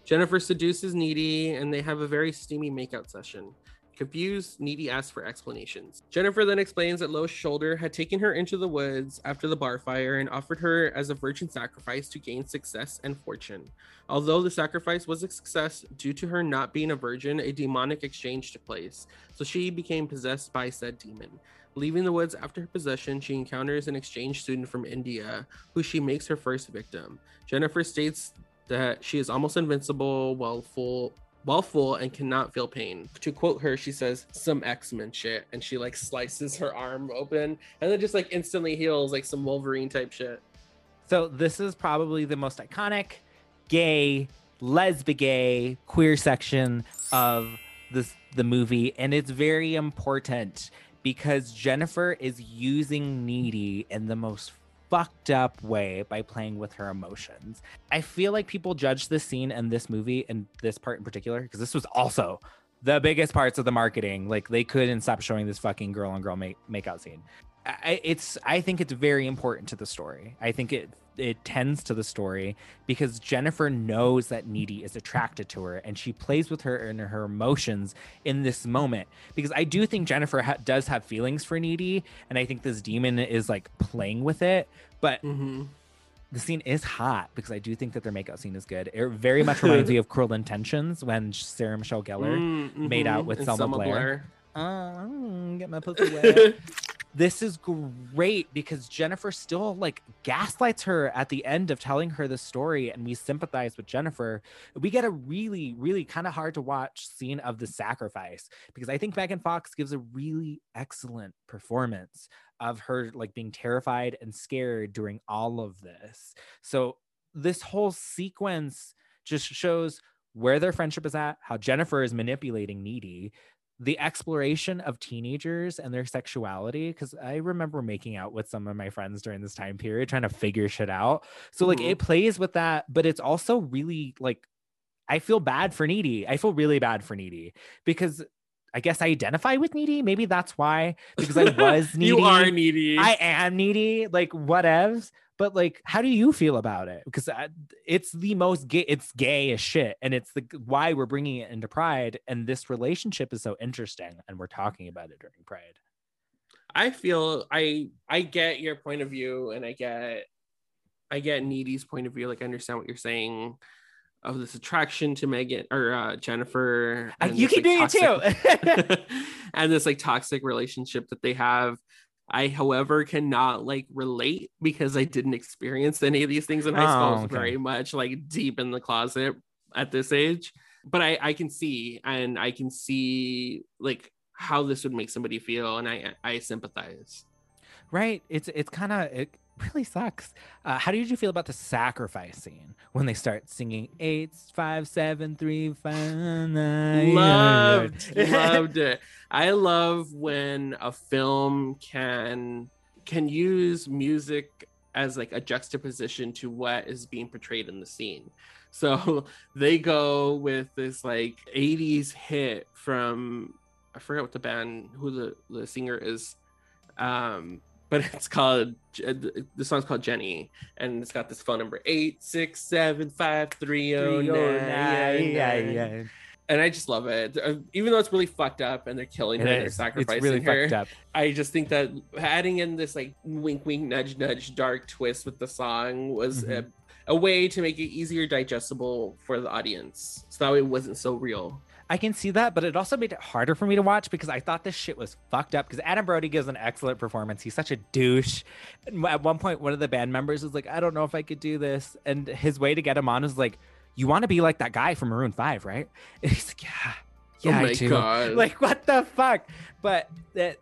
Jennifer seduces Needy, and they have a very steamy makeout session. Confused, Needy asks for explanations. Jennifer then explains that Low Shoulder had taken her into the woods after the bar fire and offered her as a virgin sacrifice to gain success and fortune. Although the sacrifice was a success, due to her not being a virgin, a demonic exchange took place, so she became possessed by said demon. Leaving the woods after her possession, she encounters an exchange student from India, who she makes her first victim. Jennifer states that she is almost invincible while full while full and cannot feel pain. To quote her, she says some X-Men shit and she like slices her arm open and then just like instantly heals like some Wolverine type shit. So this is probably the most iconic gay, lesbian, queer section of this the movie, and it's very important because Jennifer is using Needy in the most fucked up way by playing with her emotions. I feel like people judge this scene and this movie and this part in particular because this was also the biggest parts of the marketing. Like they couldn't stop showing this fucking girl on girl make makeout scene. I, it's I think it's very important to the story. I think it it tends to the story because Jennifer knows that Needy is attracted to her and she plays with her and her emotions in this moment because I do think Jennifer ha- does have feelings for Needy and I think this demon is like playing with it but the scene is hot because I do think that their makeout scene is good. It very much reminds me of Cruel Intentions when Sarah Michelle Gellar Mm, made out with and Selma, Selma Blair. Blair. Oh, mm, get my pussy wet. This is great because Jennifer still like gaslights her at the end of telling her the story, and we sympathize with Jennifer. We get a really, really kind of hard to watch scene of the sacrifice because I think Megan Fox gives a really excellent performance of her like being terrified and scared during all of this. So this whole sequence just shows where their friendship is at, how Jennifer is manipulating Needy, the exploration of teenagers and their sexuality. Cause I remember making out with some of my friends during this time period, trying to figure shit out. So, like, Mhm. it plays with that, but it's also really like, I feel bad for Needy. I feel really bad for Needy because I guess I identify with Needy. Maybe that's why, because I was needy. You are needy. I am needy, like whatevs. But like, how do you feel about it? Because I, uh, it's the most gay. It's gay as shit, and it's the why we're bringing it into Pride. And this relationship is so interesting, and we're talking about it during Pride. I feel I I get your point of view and I get I get Needy's point of view. Like I understand what you're saying of this attraction to Megan or uh, Jennifer. You this, keep doing it too. and this like toxic relationship that they have. I, however, cannot like relate because I didn't experience any of these things in high school. Oh, was okay. very much like deep in the closet at this age. But I, I can see and I can see like how this would make somebody feel, and I I sympathize. right? It's it's kind of it really sucks. Uh, how did you feel about the sacrifice scene when they start singing eight five seven three five nine? loved loved it i love when a film can can use music as like a juxtaposition to what is being portrayed in the scene so they go with this like 80s hit from i forgot what the band who the the singer is um but it's called the song's called jenny and it's got this phone number eight six seven five three oh nine yeah, yeah. and I just love it. Uh, Even though it's really fucked up and they're killing her, and they're is. It's sacrificing really her. fucked up. I just think that adding in this like wink, wink, nudge, nudge, dark twist with the song was Mhm. a, a way to make it easier digestible for the audience, so that way it wasn't so real. I can see that, but it also made it harder for me to watch because I thought this shit was fucked up. Because Adam Brody gives an excellent performance. He's such a douche. And At one point, one of the band members was like, "I don't know if I could do this," and his way to get him on is like, "You want to be like that guy from Maroon Five, right?" And he's like, "Yeah, yeah, oh I do." god! Like, what the fuck? But that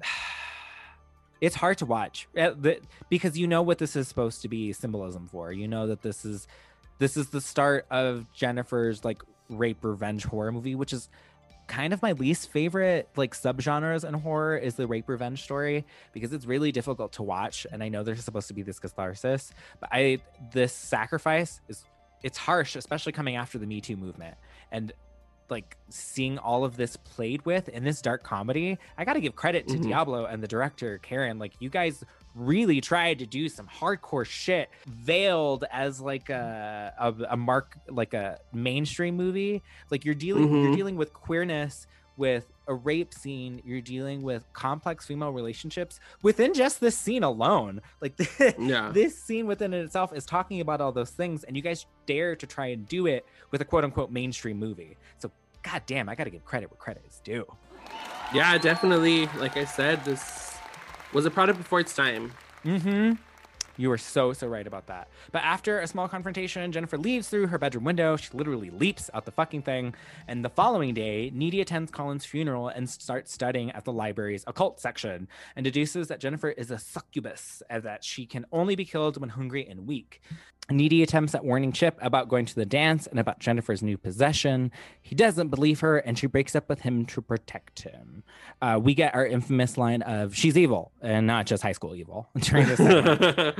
it's hard to watch uh, because you know what this is supposed to be symbolism for. You know that this is this is the start of Jennifer's like rape revenge horror movie, which is kind of my least favorite like subgenres in horror is the rape revenge story because it's really difficult to watch and I know there's supposed to be this catharsis, but I this sacrifice is it's harsh, especially coming after the Me Too movement. And like seeing all of this played with in this dark comedy, I got to give credit to Mhm. Diablo and the director Karyn. Like you guys really tried to do some hardcore shit, veiled as like a a, a mark like a mainstream movie. Like you're dealing you're Mhm. dealing with queerness with a rape scene you're dealing with complex female relationships within just this scene alone like Yeah. this scene within itself is talking about all those things and you guys dare to try and do it with a quote unquote mainstream movie so god damn i gotta give credit where credit is due Yeah, definitely. Like I said, this was a product before its time. Mm-hmm. You were so, so right about that. But after a small confrontation, Jennifer leaves through her bedroom window. She literally leaps out the fucking thing. And the following day, Needy attends Colin's funeral and starts studying at the library's occult section and deduces that Jennifer is a succubus and that she can only be killed when hungry and weak. Needy attempts at warning Chip about going to the dance and about Jennifer's new possession. He doesn't believe her, and she breaks up with him to protect him. Uh, we get our infamous line of "She's evil," and not just high school evil during this.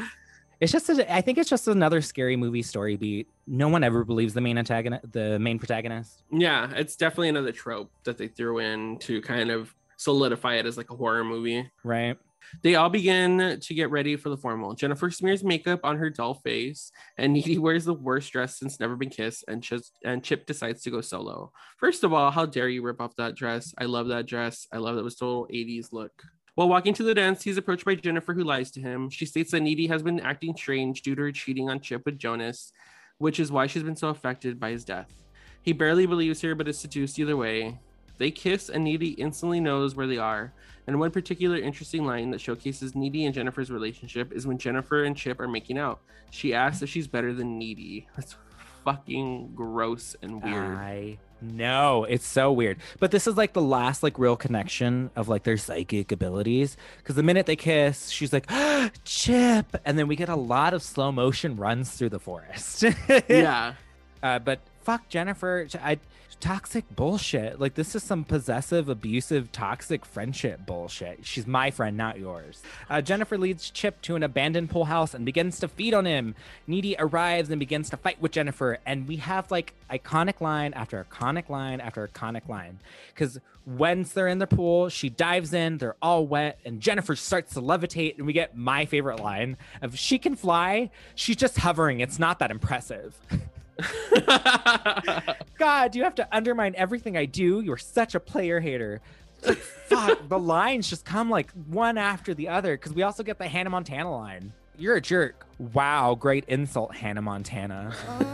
it's just, a, I think it's just another scary movie story beat. No one ever believes the main antagonist, the main protagonist. Yeah, it's definitely another trope that they threw in to kind of solidify it as like a horror movie. Right. They all begin to get ready for the formal. Jennifer smears makeup on her dull face, and Needy wears the worst dress since Never Been Kissed, and, Ch- and Chip decides to go solo. First of all, how dare you rip off that dress? I love that dress. I love that it was total 80s look. While walking to the dance, he's approached by Jennifer, who lies to him. She states that Needy has been acting strange due to her cheating on Chip with Jonas, which is why she's been so affected by his death. He barely believes her, but is seduced either way. They kiss, and Needy instantly knows where they are. And one particular interesting line that showcases Needy and Jennifer's relationship is when Jennifer and Chip are making out. She asks if she's better than Needy. That's fucking gross and weird. I know it's so weird, but this is like the last like real connection of like their psychic abilities. Because the minute they kiss, she's like, "Chip," and then we get a lot of slow motion runs through the forest. yeah. Uh, but fuck Jennifer. I toxic bullshit. Like this is some possessive, abusive, toxic friendship bullshit. She's my friend, not yours. Uh, Jennifer leads Chip to an abandoned pool house and begins to feed on him. Needy arrives and begins to fight with Jennifer, and we have like iconic line after iconic line after iconic line. Because once they're in the pool, she dives in. They're all wet, and Jennifer starts to levitate, and we get my favorite line of "She can fly. She's just hovering. It's not that impressive." God, you have to undermine everything I do. You're such a player hater. Like, fuck, the lines just come like one after the other because we also get the Hannah Montana line. You're a jerk. Wow, great insult, Hannah Montana. Oh,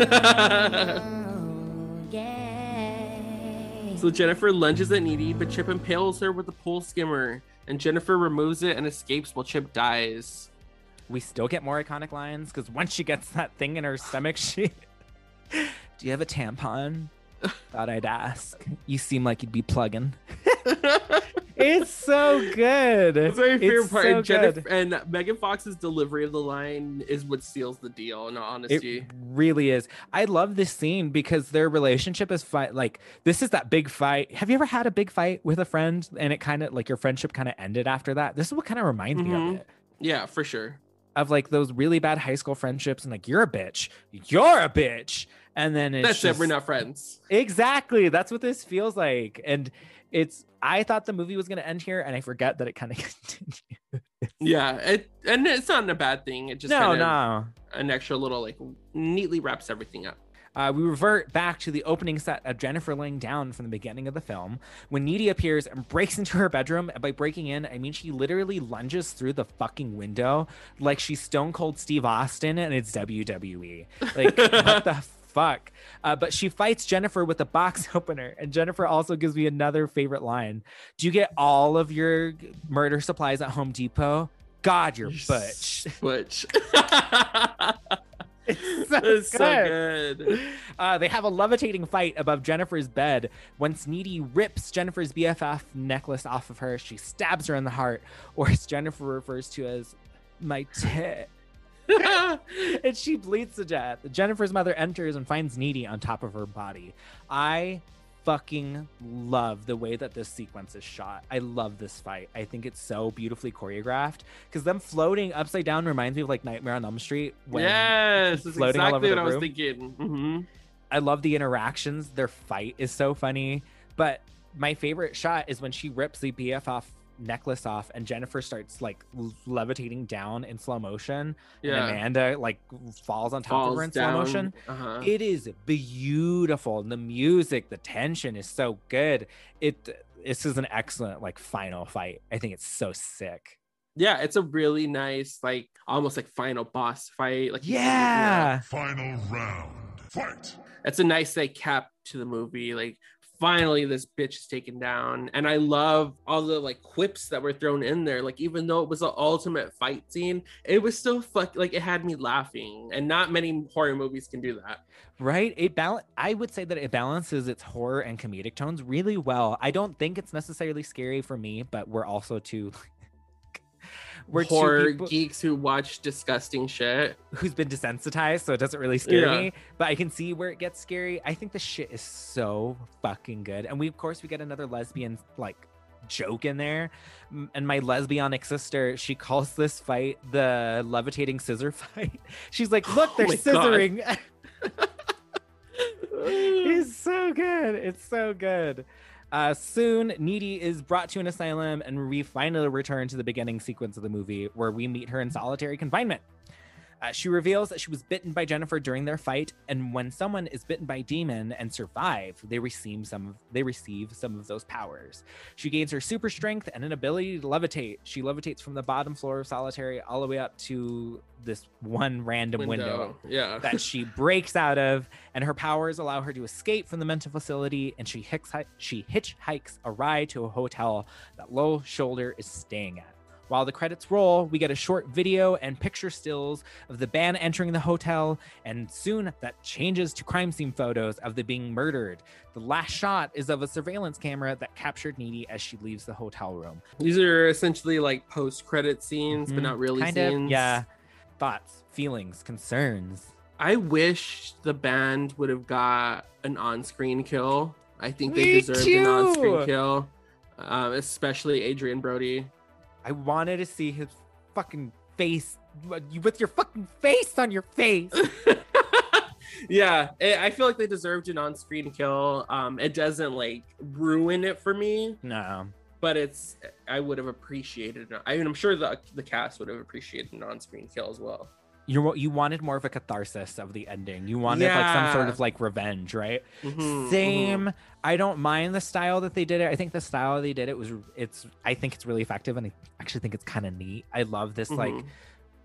so Jennifer lunges at Needy, but Chip impales her with a pool skimmer, and Jennifer removes it and escapes while Chip dies. We still get more iconic lines because once she gets that thing in her stomach, she. Do you have a tampon? Thought I'd ask. You seem like you'd be plugging. it's so good. That's my favorite It's part. so and, Jennifer, and Megan Fox's delivery of the line is what seals the deal. In all honesty, It really is. I love this scene because their relationship is fight. Like this is that big fight. Have you ever had a big fight with a friend and it kind of like your friendship kind of ended after that? This is what kind of reminds me Mhm. of it. yeah, for sure. Of like those really bad high school friendships and like you're a bitch, you're a bitch, and then it's That's just, it. We're not friends. Exactly. That's what this feels like. And it's I thought the movie was gonna end here, and I forget that it kind of continues. Yeah, it and it's not a bad thing. It just No, kind of no. an extra little like neatly wraps everything up. Uh, we revert back to the opening set of Jennifer laying down from the beginning of the film when Needy appears and breaks into her bedroom. And by breaking in, I mean she literally lunges through the fucking window like she's Stone Cold Steve Austin and it's WWE. Like, what the fuck? Uh, but she fights Jennifer with a box opener. And Jennifer also gives me another favorite line Do you get all of your murder supplies at Home Depot? God, you're butch. Butch. It's so It's so good. good. Uh, they have a levitating fight above Jennifer's bed. Once Needy rips Jennifer's BFF necklace off of her, she stabs her in the heart, or as Jennifer refers to as my tit. and she bleeds to death. Jennifer's mother enters and finds Needy on top of her body. I fucking love the way that this sequence is shot. I love this fight. I think it's so beautifully choreographed because them floating upside down reminds me of like Nightmare on Elm Street. when yes, that's floating all over exactly the what I was room. thinking. hmm I love the interactions. Their fight is so funny. But my favorite shot is when she rips the BF off necklace off and Jennifer starts like levitating down in slow motion. Yeah. And Amanda like falls on top of her in down. slow motion. Uh-huh. It is beautiful. And the music, the tension is so good. It this is an excellent like final fight. I think it's so sick. Yeah, it's a really nice, like almost like final boss fight. Like you Yeah. Final round. Fight. it's a nice like cap to the movie like finally this bitch is taken down and i love all the like quips that were thrown in there like even though it was the ultimate fight scene it was still fuck like it had me laughing and not many horror movies can do that Right? It bal- I would say that it balances its horror and comedic tones really well. I don't think it's necessarily scary for me, but we're also two we're two horror people geeks who watch disgusting shit who's been desensitized, so it doesn't really scare Yeah. me. But I can see where it gets scary. I think the shit is so fucking good. And we of course we get another lesbian like joke in there. And my lesbianic sister, she calls this fight the levitating scissor fight. She's like, look, they're Oh scissoring. it's so good. It's so good. Uh, soon, Needy is brought to an asylum, and we finally return to the beginning sequence of the movie where we meet her in solitary confinement. Uh, she reveals that she was bitten by Jennifer during their fight, and when someone is bitten by a demon and survive, they receive some of they receive some of those powers. She gains her super strength and an ability to levitate. She levitates from the bottom floor of solitary all the way up to this one random window, yeah that she breaks out of, and her powers allow her to escape from the mental facility. And she hicks, she hitchhikes a ride to a hotel that Low Shoulder is staying at. While the credits roll, we get a short video and picture stills of the band entering the hotel, and soon that changes to crime scene photos of them being murdered. The last shot is of a surveillance camera that captured Needy as she leaves the hotel room. these are essentially like post-credit scenes but Mhm. not really kind scenes of, yeah. Thoughts, feelings, concerns. I wish the band would have got an on-screen kill. I think they Me deserved an on-screen kill, um, especially Adrian Brody. I wanted to see his fucking face with your fucking face on your face. Yeah, I I feel like they deserved an on-screen kill. Um, it doesn't like ruin it for me, no. but it's I would have appreciated. it. I mean, I'm sure the the cast would have appreciated an on-screen kill as well. You you wanted more of a catharsis of the ending. You wanted like some sort of like revenge, right? Mhm, Same. I don't mind the style that they did it. I think the style they did it was it's I think it's really effective and I actually think it's kind of neat. I love this like Mhm.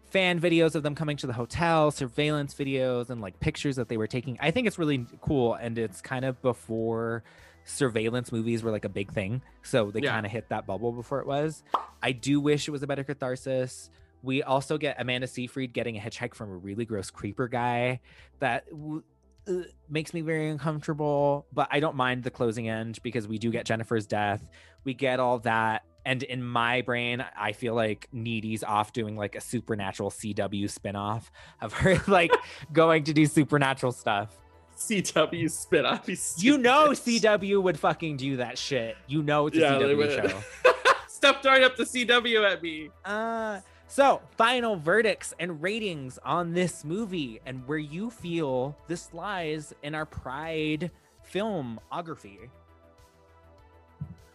fan videos of them coming to the hotel, surveillance videos and like pictures that they were taking. I think it's really cool and it's kind of before surveillance movies were like a big thing. So they Yeah. kind of hit that bubble before it was. I do wish it was a better catharsis. We also get Amanda Seyfried getting a hitchhike from a really gross creeper guy that w- uh, makes me very uncomfortable, but I don't mind the closing end because we do get Jennifer's death. We get all that. And in my brain, I feel like Needy's off doing like a supernatural CW spinoff of her like going to do supernatural stuff. CW spin-off. he's You know. CW would fucking do that shit. You know it's a Yeah, CW show. Stop throwing up the CW at me. Uh, so, final verdicts and ratings on this movie and where you feel this lies in our Pride filmography.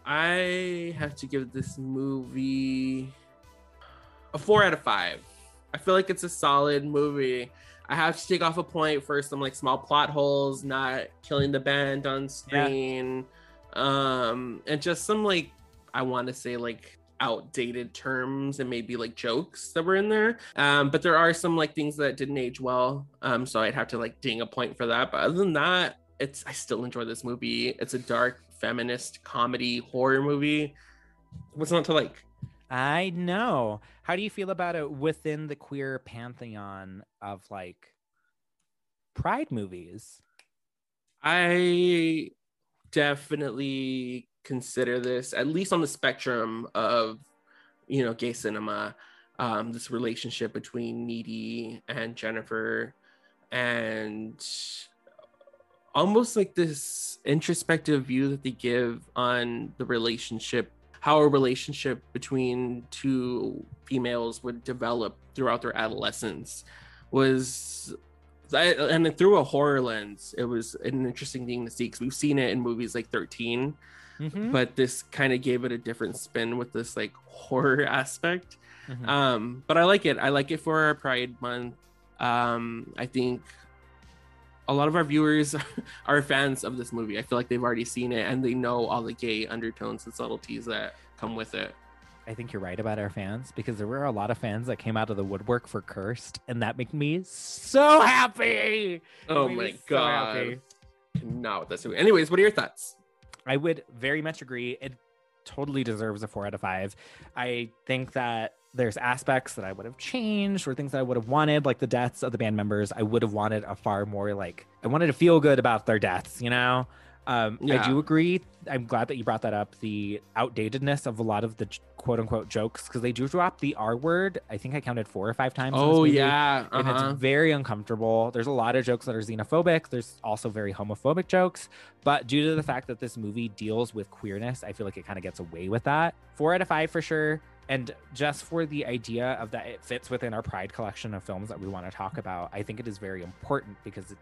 I have to give this movie a four out of five. I feel like it's a solid movie. I have to take off a point for some like small plot holes, not killing the band on screen, um, and just some like I want to say like outdated terms and maybe like jokes that were in there. Um, but there are some like things that didn't age well. Um, so I'd have to like ding a point for that. But other than that, it's I still enjoy this movie. It's a dark feminist comedy horror movie. What's not to like? I know. How do you feel about it within the queer pantheon of like Pride movies? I definitely consider this at least on the spectrum of you know gay cinema um this relationship between needy and jennifer and almost like this introspective view that they give on the relationship how a relationship between two females would develop throughout their adolescence was and through a horror lens. It was an interesting thing to see because we've seen it in movies like 13 Mhm. but this kind of gave it a different spin with this like horror aspect Mhm. um but i like it i like it for our pride month um i think a lot of our viewers are fans of this movie i feel like they've already seen it and they know all the gay undertones and subtleties that come with it I think you're right about our fans because there were a lot of fans that came out of the woodwork for Cursed, and that made me so happy. oh my so god happy. not with this movie anyways what are your thoughts I would very much agree. It totally deserves a four out of five. I think that there's aspects that I would have changed or things that I would have wanted, like the deaths of the band members. I would have wanted a far more like I wanted to feel good about their deaths, you know? Um, I do agree. I'm glad that you brought that up. The outdatedness of a lot of the quote unquote jokes because they do drop the R word. I think I counted four or five times. oh movie yeah and uh-huh. it's very uncomfortable. There's a lot of jokes that are xenophobic. There's also very homophobic jokes, but due to the fact that this movie deals with queerness, I feel like it kind of gets away with that. Four out of five for sure. And just for the idea of that it fits within our Pride collection of films that we want to talk about, I think it is very important because it,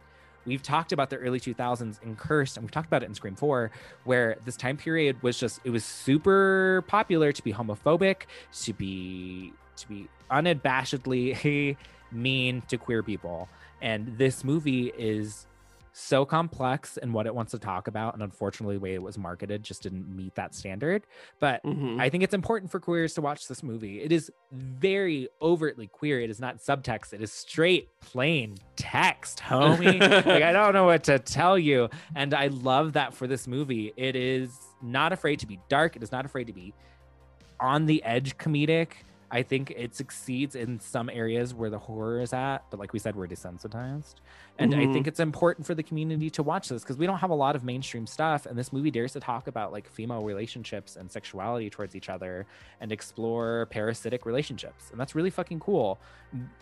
we've talked about the early 2000s in Cursed, and we've talked about it in Scream 4, where this time period was just it was super popular to be homophobic, to be to be unabashedly mean to queer people. And this movie is so complex in what it wants to talk about. And unfortunately, the way it was marketed just didn't meet that standard. But Mhm. I think it's important for queers to watch this movie. It is very overtly queer. It is not subtext, it is straight, plain text, homie. like, I don't know what to tell you. And I love that for this movie. It is not afraid to be dark, it is not afraid to be on the edge comedic. I think it succeeds in some areas where the horror is at, but like we said, we're desensitized. And I Mhm. think it's important for the community to watch this because we don't have a lot of mainstream stuff. And this movie dares to talk about like female relationships and sexuality towards each other and explore parasitic relationships. And that's really fucking cool.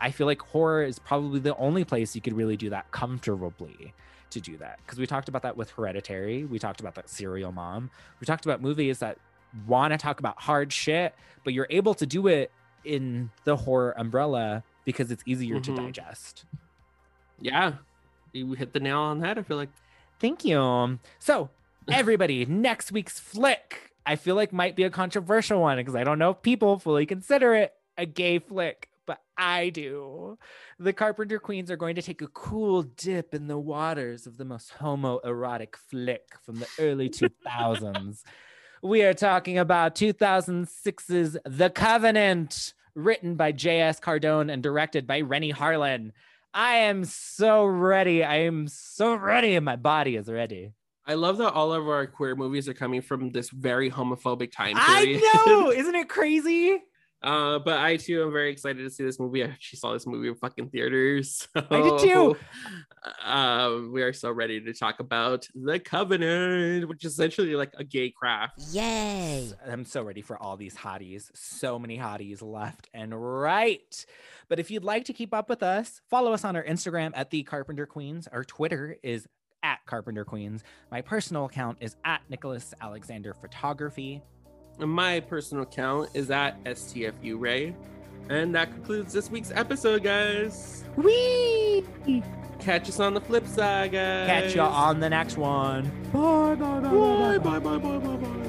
I feel like horror is probably the only place you could really do that comfortably to do that. Because we talked about that with Hereditary. We talked about that serial mom. We talked about movies that want to talk about hard shit, but you're able to do it in the horror umbrella because it's easier to Mhm. digest. yeah you hit the nail on that i feel like Thank you. So, everybody, next week's flick, I feel like might be a controversial one because I don't know if people fully consider it a gay flick, but I do. The Carpenter Queens are going to take a cool dip in the waters of the most homoerotic flick from the early 2000s. We are talking about 2006's The Covenant, written by J.S. Cardone and directed by Renny Harlin. I am so ready. I am so ready, and my body is ready. I love that all of our queer movies are coming from this very homophobic time period. I know, isn't it crazy? Uh, but I too am very excited to see this movie. I actually saw this movie in fucking theaters. I did too. Um, we are so ready to talk about The Covenant, which is essentially like a gay craft. Yay! I'm so ready for all these hotties. So many hotties left and right. But if you'd like to keep up with us, follow us on our Instagram at the Carpenter Queens. Our Twitter is at Carpenter Queens. My personal account is at Nicholas Alexander Photography. My personal account is at STFU Ray. And that concludes this week's episode, guys. Whee! Catch us on the flip side, guys. Catch you on the next one. Bye, bye, bye, Bye, bye, bye, bye, bye, bye.